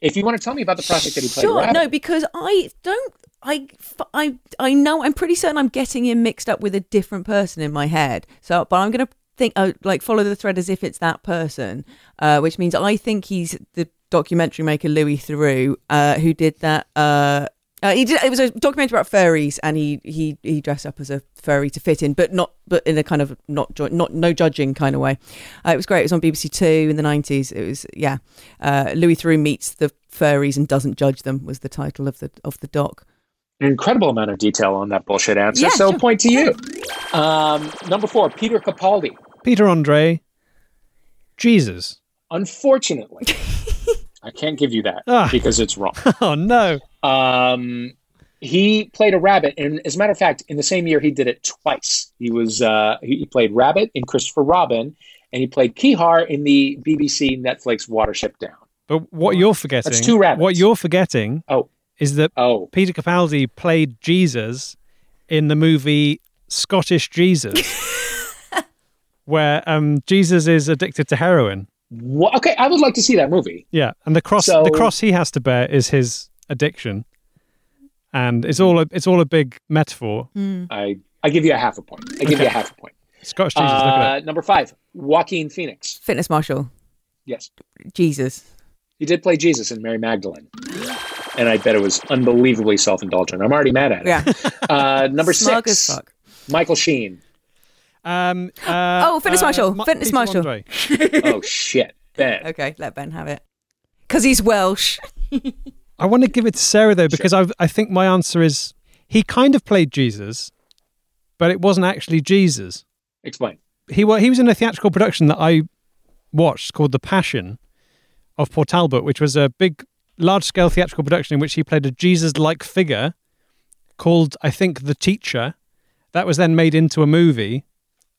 [SPEAKER 1] if you want to tell me about the project that he played,
[SPEAKER 3] Ah. Sure.
[SPEAKER 1] Rabbit,
[SPEAKER 3] No, because I don't. I, I, I know. I'm pretty certain I'm getting him mixed up with a different person in my head. So, but I'm gonna think, uh, like, follow the thread as if it's that person, uh, which means I think he's the documentary maker Louis Theroux, uh, who did that. Uh, he did. It was a documentary about furries, and he he he dressed up as a furry to fit in, but not but in a kind of not jo- not no judging kind of way. Uh, it was great. It was on BBC Two in the nineties. It was yeah. Uh, Louis Theroux meets the furries and doesn't judge them was the title of the of the doc.
[SPEAKER 1] an incredible amount of detail on that bullshit answer.
[SPEAKER 3] Yeah,
[SPEAKER 1] so,
[SPEAKER 3] sure.
[SPEAKER 1] point to you. Um, number four, Peter Capaldi.
[SPEAKER 2] Peter Andre, Jesus.
[SPEAKER 1] Unfortunately, I can't give you that
[SPEAKER 2] Ah.
[SPEAKER 1] because it's wrong.
[SPEAKER 2] Oh no.
[SPEAKER 1] Um, he played a rabbit, and as a matter of fact, in the same year he did it twice. He was uh, he he played Rabbit in Christopher Robin, and he played Kehaar in the BBC Netflix Watership Down.
[SPEAKER 2] But what you're forgetting,
[SPEAKER 1] That's two rabbits.
[SPEAKER 2] what you're forgetting,
[SPEAKER 1] oh,
[SPEAKER 2] is that
[SPEAKER 1] oh.
[SPEAKER 2] Peter Capaldi played Jesus in the movie Scottish Jesus, where um, Jesus is addicted to heroin.
[SPEAKER 1] Wha- okay, I would like to see that movie.
[SPEAKER 2] Yeah, and the cross,
[SPEAKER 1] So-
[SPEAKER 2] the cross he has to bear is his addiction, and it's all a, it's all a big metaphor.
[SPEAKER 1] I I give you a half a point. I give you a half a point.
[SPEAKER 2] Scottish Jesus, look at
[SPEAKER 1] Uh, number five, Joaquin Phoenix.
[SPEAKER 3] Fitness Marshall.
[SPEAKER 1] Yes,
[SPEAKER 3] Jesus.
[SPEAKER 1] he did play Jesus in Mary Magdalene, and I bet it was unbelievably self-indulgent. I'm already mad at it.
[SPEAKER 3] Yeah.
[SPEAKER 1] Uh, number
[SPEAKER 3] Smug
[SPEAKER 1] six,
[SPEAKER 3] as fuck.
[SPEAKER 1] Michael Sheen.
[SPEAKER 2] Um, uh,
[SPEAKER 3] Oh, Fitness
[SPEAKER 2] uh,
[SPEAKER 3] Marshall.
[SPEAKER 2] Ma-
[SPEAKER 3] Fitness
[SPEAKER 2] Peter
[SPEAKER 3] Marshall.
[SPEAKER 1] Oh shit, Ben.
[SPEAKER 3] Okay, let Ben have it. Because he's Welsh.
[SPEAKER 2] I want to give it to Sarah though because I I think my answer is he kind of played Jesus, but it wasn't actually Jesus.
[SPEAKER 1] Explain.
[SPEAKER 2] He wa- he was in a theatrical production that I watched called The Passion of Port Talbot, which was a big, large scale theatrical production in which he played a Jesus like figure called I think The Teacher. That was then made into a movie.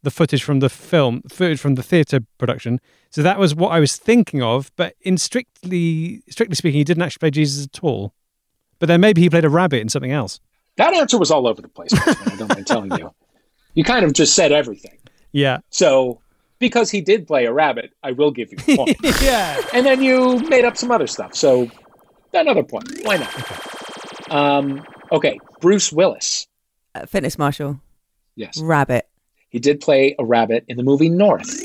[SPEAKER 2] The footage from the film, footage from the theatre production. So that was what I was thinking of, but in strictly strictly speaking, he didn't actually play Jesus at all. But then maybe he played a rabbit in something else.
[SPEAKER 1] That answer was all over the place. I don't mind telling you. You kind of just said everything.
[SPEAKER 2] Yeah.
[SPEAKER 1] So because he did play a rabbit, I will give you a point.
[SPEAKER 2] yeah.
[SPEAKER 1] and then you made up some other stuff. So another point. Why not? Okay. Um, okay, Bruce Willis.
[SPEAKER 3] Uh, Fitness Marshall.
[SPEAKER 1] Yes.
[SPEAKER 3] Rabbit.
[SPEAKER 1] He did play a rabbit in the movie North,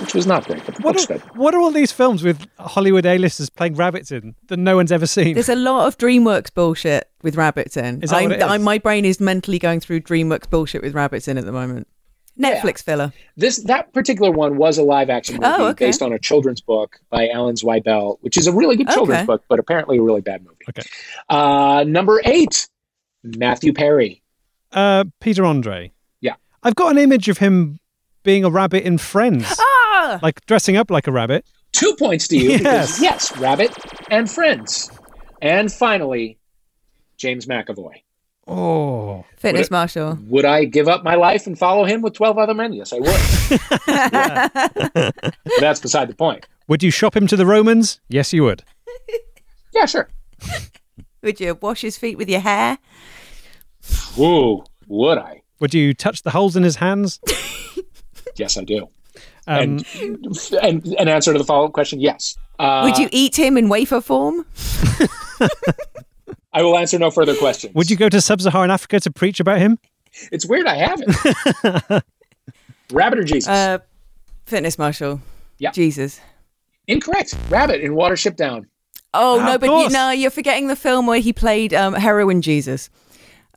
[SPEAKER 1] which was not great, but the
[SPEAKER 2] What
[SPEAKER 1] book's
[SPEAKER 2] are,
[SPEAKER 1] good.
[SPEAKER 2] what are all these films with Hollywood A-listers playing rabbits in that no one's ever seen?
[SPEAKER 3] There's a lot of DreamWorks bullshit with rabbits in.
[SPEAKER 2] Is that
[SPEAKER 3] I'm,
[SPEAKER 2] what it is?
[SPEAKER 3] I'm- my brain is mentally going through DreamWorks bullshit with rabbits in at the moment. Netflix filler.
[SPEAKER 1] This that particular one was a live action movie
[SPEAKER 3] Oh, okay.
[SPEAKER 1] based on a children's book by Alan Zweibel, which is a really good children's
[SPEAKER 3] Okay.
[SPEAKER 1] book, but apparently a really bad movie.
[SPEAKER 2] Okay.
[SPEAKER 1] Uh, number eight, Matthew Perry.
[SPEAKER 2] Uh, Peter Andre.
[SPEAKER 1] Yeah.
[SPEAKER 2] I've got an image of him being a rabbit in Friends,
[SPEAKER 3] Ah!
[SPEAKER 2] like dressing up like a rabbit.
[SPEAKER 1] Two points to you.
[SPEAKER 2] Yes.
[SPEAKER 1] Yes, Rabbit and Friends. And finally, James McAvoy.
[SPEAKER 2] Oh,
[SPEAKER 3] Fitness
[SPEAKER 1] Would it-
[SPEAKER 3] Marshall.
[SPEAKER 1] Would I give up my life and follow him with 12 other men? Yes, I would. But that's beside the point.
[SPEAKER 2] would you shop him to the Romans? Yes, you would.
[SPEAKER 1] Yeah, sure.
[SPEAKER 3] Would you wash his feet with your hair?
[SPEAKER 1] Whoa, would I?
[SPEAKER 2] Would you touch the holes in his hands?
[SPEAKER 1] Yes, I do.
[SPEAKER 2] Um,
[SPEAKER 1] and, and an answer to the follow up question yes. Uh,
[SPEAKER 3] Would you eat him in wafer form?
[SPEAKER 1] I will answer no further questions.
[SPEAKER 2] would you go to sub-Saharan Africa to preach about him?
[SPEAKER 1] It's weird I haven't. Rabbit or Jesus?
[SPEAKER 3] Uh, Fitness Marshall.
[SPEAKER 1] Yeah.
[SPEAKER 3] Jesus.
[SPEAKER 1] Incorrect. Rabbit in Watership Down.
[SPEAKER 3] Oh
[SPEAKER 2] Ah,
[SPEAKER 3] no, but you, no, you're forgetting the film where he played um, heroin Jesus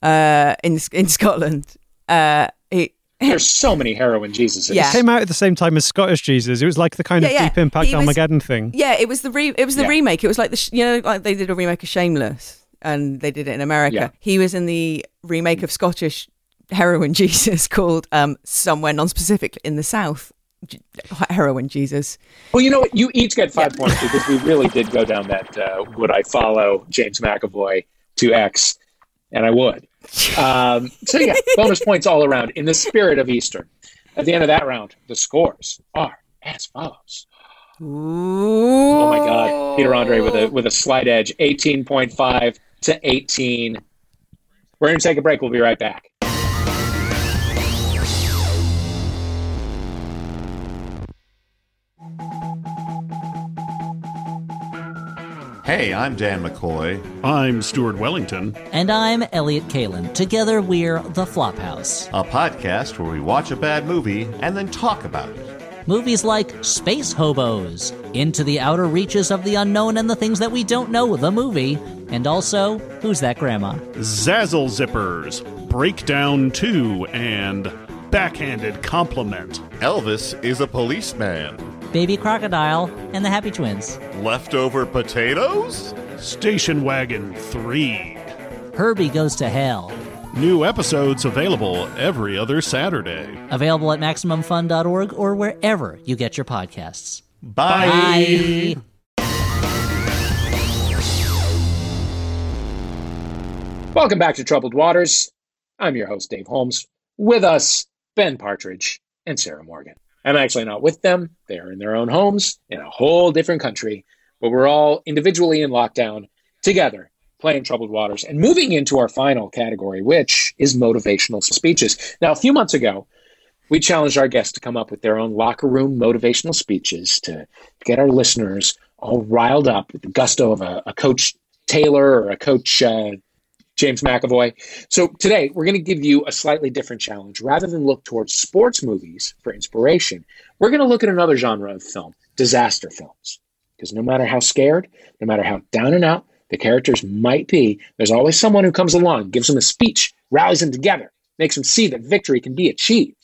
[SPEAKER 3] uh, in in Scotland. Uh, he,
[SPEAKER 1] There's so many heroin Jesuses.
[SPEAKER 3] Yeah.
[SPEAKER 2] Came out at the same time as Scottish Jesus. It was like the kind
[SPEAKER 3] Yeah,
[SPEAKER 2] of
[SPEAKER 3] yeah.
[SPEAKER 2] deep impact
[SPEAKER 3] He was-
[SPEAKER 2] Armageddon thing.
[SPEAKER 3] yeah, it was the re- it was the
[SPEAKER 1] Yeah.
[SPEAKER 3] remake. It was like the sh- you know like they did a remake of Shameless. and they did it in America.
[SPEAKER 1] Yeah.
[SPEAKER 3] He was in the remake of Scottish Heroin Jesus called um, Somewhere Non-Specific in the South. Heroin Jesus.
[SPEAKER 1] Well, you know what? You each get five points because we really did go down that uh, would I follow James McAvoy to X, and I would. Um, so yeah, bonus points all around in the spirit of Easter. At the end of that round, the scores are as follows. Oh my God, Peter Andre with a with a slight edge, eighteen point five to eighteen. We're going to take a break. We'll be right back.
[SPEAKER 11] Hey, I'm Dan McCoy.
[SPEAKER 14] I'm Stuart Wellington.
[SPEAKER 15] And I'm Elliott Kalan. Together we're The Flophouse,
[SPEAKER 11] a podcast where we watch a bad movie and then talk about it.
[SPEAKER 15] Movies like Space Hobos, Into the Outer Reaches of the Unknown and the Things That We Don't Know, the movie, and also Who's That Grandma?
[SPEAKER 14] Zazzle Zippers, Breakdown 2, and Backhanded Compliment.
[SPEAKER 11] Elvis is a policeman.
[SPEAKER 15] Baby Crocodile and the Happy Twins.
[SPEAKER 11] Leftover potatoes?
[SPEAKER 14] Station Wagon 3.
[SPEAKER 15] Herbie Goes to Hell.
[SPEAKER 14] New episodes available every other Saturday.
[SPEAKER 15] Available at MaximumFun.org or wherever you get your podcasts.
[SPEAKER 11] Bye.
[SPEAKER 15] Bye.
[SPEAKER 1] Welcome back to Troubled Waters. I'm your host, Dave Holmes. With us, Ben Partridge and Sarah Morgan. I'm actually not with them. They are in their own homes in a whole different country, but we're all individually in lockdown together, playing Troubled Waters and moving into our final category, which is motivational speeches. Now, a few months ago, we challenged our guests to come up with their own locker room motivational speeches to get our listeners all riled up with the gusto of a, a Coach Taylor or a Coach uh, James McAvoy. So today we're going to give you a slightly different challenge. Rather than look towards sports movies for inspiration, we're going to look at another genre of film, disaster films. Because no matter how scared, no matter how down and out the characters might be, there's always someone who comes along, gives them a speech, rallies them together, makes them see that victory can be achieved.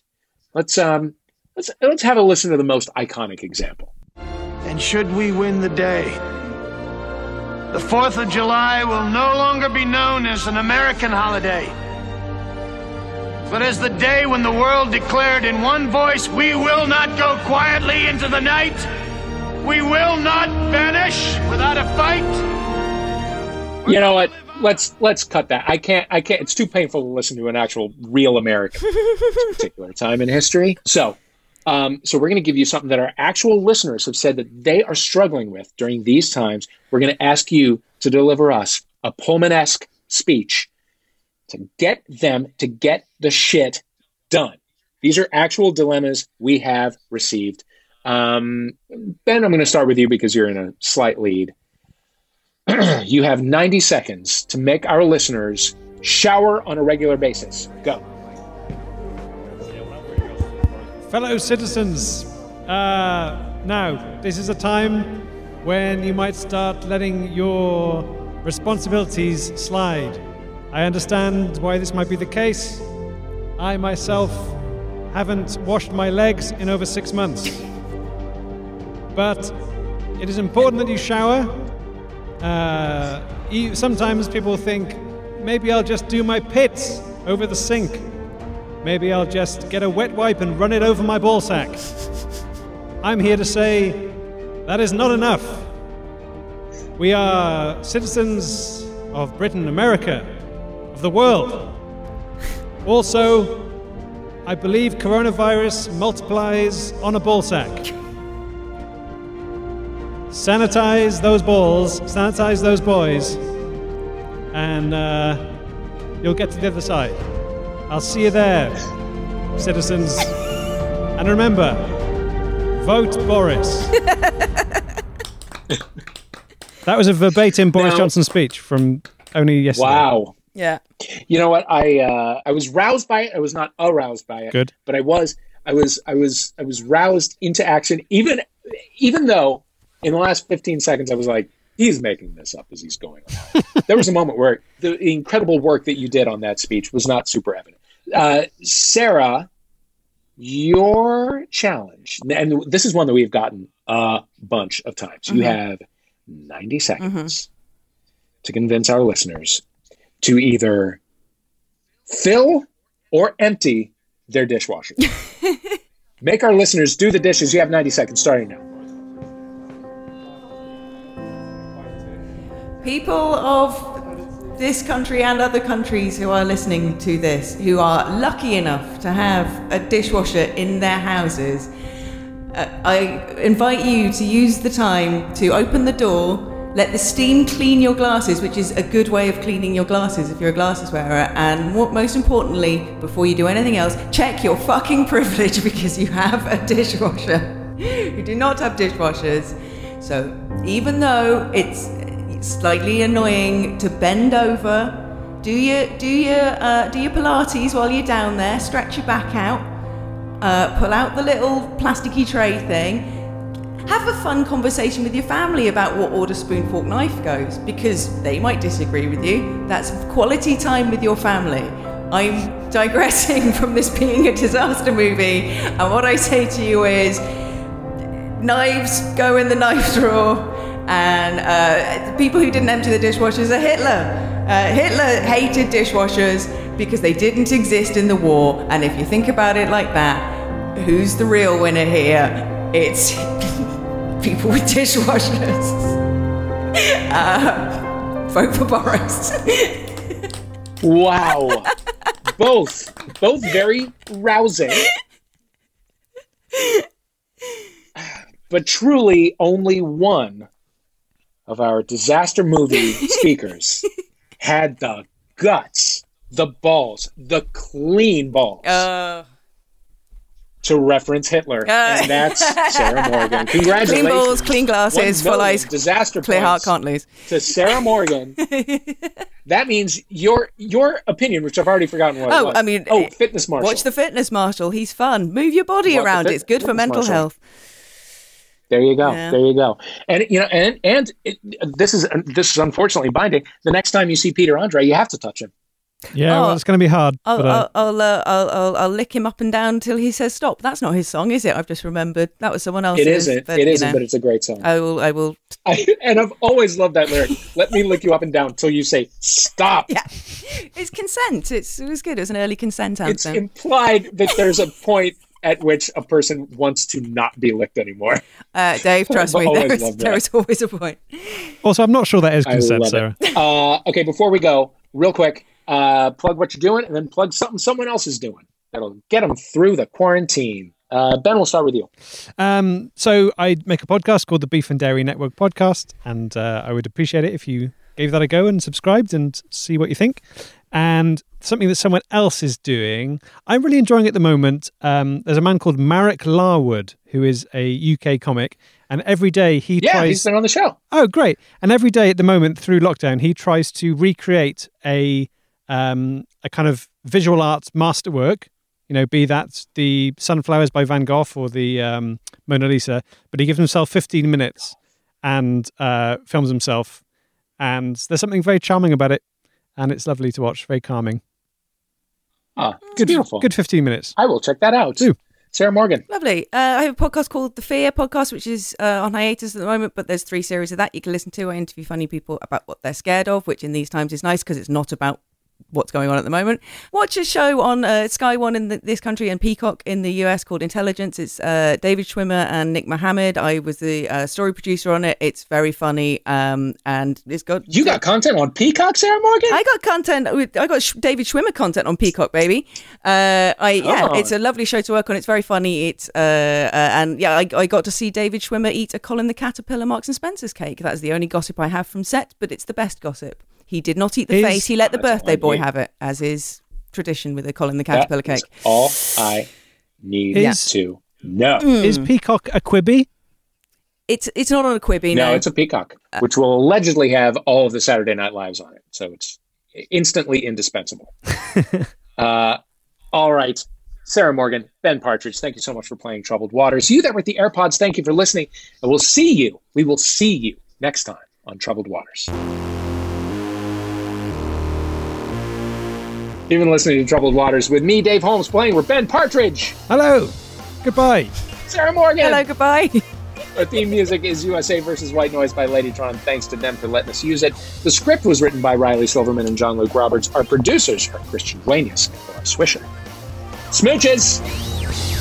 [SPEAKER 1] Let's um let's let's have a listen to the most iconic example.
[SPEAKER 16] And should we win the day, the 4th of July will no longer be known as an American holiday, but as the day when the world declared in one voice, we will not go quietly into the night. We will not vanish without a fight.
[SPEAKER 1] You know what? Let's let's cut that. I can't I can't it's too painful to listen to an actual real American at this particular time in history. So um, so we're going to give you something that our actual listeners have said that they are struggling with during these times. We're going to ask you to deliver us a Pullman-esque speech to get them to get the shit done. These are actual dilemmas we have received. Um, ben, I'm going to start with you because you're in a slight lead. you have 90 seconds to make our listeners shower on a regular basis. Go.
[SPEAKER 2] Fellow citizens, uh, now, this is a time when you might start letting your responsibilities slide. I understand why this might be the case. I myself haven't washed my legs in over six months. But it is important that you shower. Uh, sometimes people think maybe I'll just do my pits over the sink. Maybe I'll just get a wet wipe and run it over my ball sack. I'm here to say that is not enough. We are citizens of Britain, America, of the world. Also, I believe coronavirus multiplies on a ball sack. Sanitize those balls, sanitize those boys, and uh, you'll get to the other side. I'll see you there, citizens. And remember, vote Boris. that was a verbatim Boris
[SPEAKER 1] Now-
[SPEAKER 2] Johnson speech from only yesterday.
[SPEAKER 1] Wow.
[SPEAKER 3] Yeah.
[SPEAKER 1] You know what? I uh, I was roused by it. I was not aroused by it.
[SPEAKER 2] Good.
[SPEAKER 1] But I was I was I was I was roused into action. Even even though in the last 15 seconds I was like, he's making this up as he's going on. there was a moment where the incredible work that you did on that speech was not super evident. Uh, Sarah, your challenge, and this is one that we've gotten a bunch of times. You
[SPEAKER 3] Mhm.
[SPEAKER 1] have 90 seconds to convince our listeners to either fill or empty their dishwasher. Make our listeners do the dishes. You have 90 seconds starting now.
[SPEAKER 3] People of this country and other countries who are listening to this, who are lucky enough to have a dishwasher in their houses, uh, I invite you to use the time to open the door, let the steam clean your glasses, which is a good way of cleaning your glasses if you're a glasses wearer, and mo- most importantly, before you do anything else, check your fucking privilege because you have a dishwasher. you do not have dishwashers. So even though it's slightly annoying to bend over, do your do your uh, do your Pilates while you're down there. Stretch your back out. Uh, pull out the little plasticky tray thing. Have a fun conversation with your family about what order spoon, fork, knife goes because they might disagree with you. That's quality time with your family. I'm digressing from this being a disaster movie, and what I say to you is knives go in the knife drawer, and uh, people who didn't empty the dishwashers are Hitler. Uh, Hitler hated dishwashers because they didn't exist in the war, and if you think about it like that, who's the real winner here? It's people with dishwashers. Uh, vote for Boris.
[SPEAKER 1] Wow. both, both very rousing. But truly, only one of our disaster movie speakers had the guts, the balls, the clean balls
[SPEAKER 3] Uh,
[SPEAKER 1] to reference Hitler. and that's Sarah Morgan. Congratulations.
[SPEAKER 3] Clean balls, clean glasses, full eyes,
[SPEAKER 1] Disaster
[SPEAKER 3] clear heart, can't lose.
[SPEAKER 1] to Sarah Morgan. that means your your opinion, which I've already forgotten what it
[SPEAKER 3] Oh. I mean,
[SPEAKER 1] oh, Fitness Marshall.
[SPEAKER 3] Watch the Fitness Marshall. He's fun. Move your body
[SPEAKER 1] Watch
[SPEAKER 3] around.
[SPEAKER 1] fit-
[SPEAKER 3] it's good for mental
[SPEAKER 1] marshal.
[SPEAKER 3] health.
[SPEAKER 1] There you go.
[SPEAKER 3] Yeah.
[SPEAKER 1] There you go. And you know, and and it, this is this is unfortunately binding. The next time you see Peter Andre, you have to touch him.
[SPEAKER 2] Yeah,
[SPEAKER 3] Oh,
[SPEAKER 2] well, it's going to be hard.
[SPEAKER 3] I'll,
[SPEAKER 2] but, uh,
[SPEAKER 3] I'll, I'll, uh, I'll, I'll, I'll lick him up and down till he says stop. That's not his song, is it? I've just remembered. That was someone else's.
[SPEAKER 1] it isn't.
[SPEAKER 3] But,
[SPEAKER 1] it
[SPEAKER 3] you
[SPEAKER 1] isn't.
[SPEAKER 3] know,
[SPEAKER 1] But it's a great song.
[SPEAKER 3] I will. I will.
[SPEAKER 1] I, and I've always loved that lyric. Let me lick you up and down till you say stop.
[SPEAKER 3] Yeah. It's consent. It's, it was good. It was an early consent anthem.
[SPEAKER 1] It's implied that there's a point at which a person wants to not be licked anymore.
[SPEAKER 3] Uh, Dave, trust me,
[SPEAKER 1] always
[SPEAKER 3] there is, there
[SPEAKER 1] that.
[SPEAKER 3] is always a point.
[SPEAKER 2] also, I'm not sure that is consent, Sarah.
[SPEAKER 1] Uh, okay, before we go, real quick, uh, plug what you're doing, and then plug something someone else is doing. That'll get them through the quarantine. Uh, ben, we'll start with you.
[SPEAKER 2] Um, so I make a podcast called the Beef and Dairy Network Podcast, and uh, I would appreciate it if you gave that a go and subscribed and see what you think. And something that someone else is doing, I'm really enjoying at the moment. Um, there's a man called Marek Larwood who is a UK comic, and every day he
[SPEAKER 1] Yeah,
[SPEAKER 2] tries.
[SPEAKER 1] he's been on the show.
[SPEAKER 2] Oh, great! And every day at the moment through lockdown, he tries to recreate a um, a kind of visual arts masterwork. You know, be that the sunflowers by Van Gogh or the um, Mona Lisa, but he gives himself 15 minutes and uh, films himself. And there's something very charming about it, and it's lovely to watch. Very calming.
[SPEAKER 1] Ah,
[SPEAKER 2] Good,
[SPEAKER 1] beautiful.
[SPEAKER 2] good 15 minutes.
[SPEAKER 1] I will check that out.
[SPEAKER 2] Do.
[SPEAKER 1] Sarah Morgan.
[SPEAKER 3] Lovely. Uh, I have a podcast called The Fear Podcast, which is uh, on hiatus at the moment, but there's three series of that you can listen to. I interview funny people about what they're scared of, which in these times is nice because it's not about what's going on at the moment. Watch a show on uh, Sky One in the, this country and Peacock in the US called Intelligence. It's uh, David Schwimmer and Nick Mohammed. I was the uh, story producer on it. It's very funny, um, and it's got
[SPEAKER 1] You got content on Peacock, Sarah Morgan?
[SPEAKER 3] I got content. with- I got Sh- David Schwimmer content on Peacock, baby. Uh, I yeah,
[SPEAKER 1] Oh.
[SPEAKER 3] it's a lovely show to work on. It's very funny. It's uh, uh and yeah, I, I got to see David Schwimmer eat a Colin the Caterpillar Marks and Spencer's cake. That's the only gossip I have from set, but it's the best gossip. He did not eat the
[SPEAKER 2] Is-
[SPEAKER 3] face. He let the birthday boy
[SPEAKER 1] need.
[SPEAKER 3] have it, as is tradition with a Colin the
[SPEAKER 1] That
[SPEAKER 3] Caterpillar
[SPEAKER 1] is
[SPEAKER 3] cake.
[SPEAKER 1] all I need
[SPEAKER 2] Is-
[SPEAKER 1] to know.
[SPEAKER 2] Is Peacock a Quibi?
[SPEAKER 3] It's it's not on a Quibi.
[SPEAKER 1] No,
[SPEAKER 3] No,
[SPEAKER 1] it's a Peacock, which will allegedly have all of the Saturday Night Lives on it. So it's instantly indispensable. uh, all right. Sarah Morgan, Ben Partridge, thank you so much for playing Troubled Waters. You there with the AirPods, thank you for listening. And we'll see you. We will see you next time on Troubled Waters. You've been listening to Troubled Waters with me, Dave Holmes, playing with Ben Partridge,
[SPEAKER 2] Hello. Goodbye.
[SPEAKER 1] Sarah Morgan,
[SPEAKER 3] Hello, goodbye.
[SPEAKER 1] Our theme music is USA versus White Noise by Ladytron. Thanks to them for letting us use it. The script was written by Riley Silverman and John Luke Roberts. Our producers are Christian Dueñas and Laura Swisher. Smooches!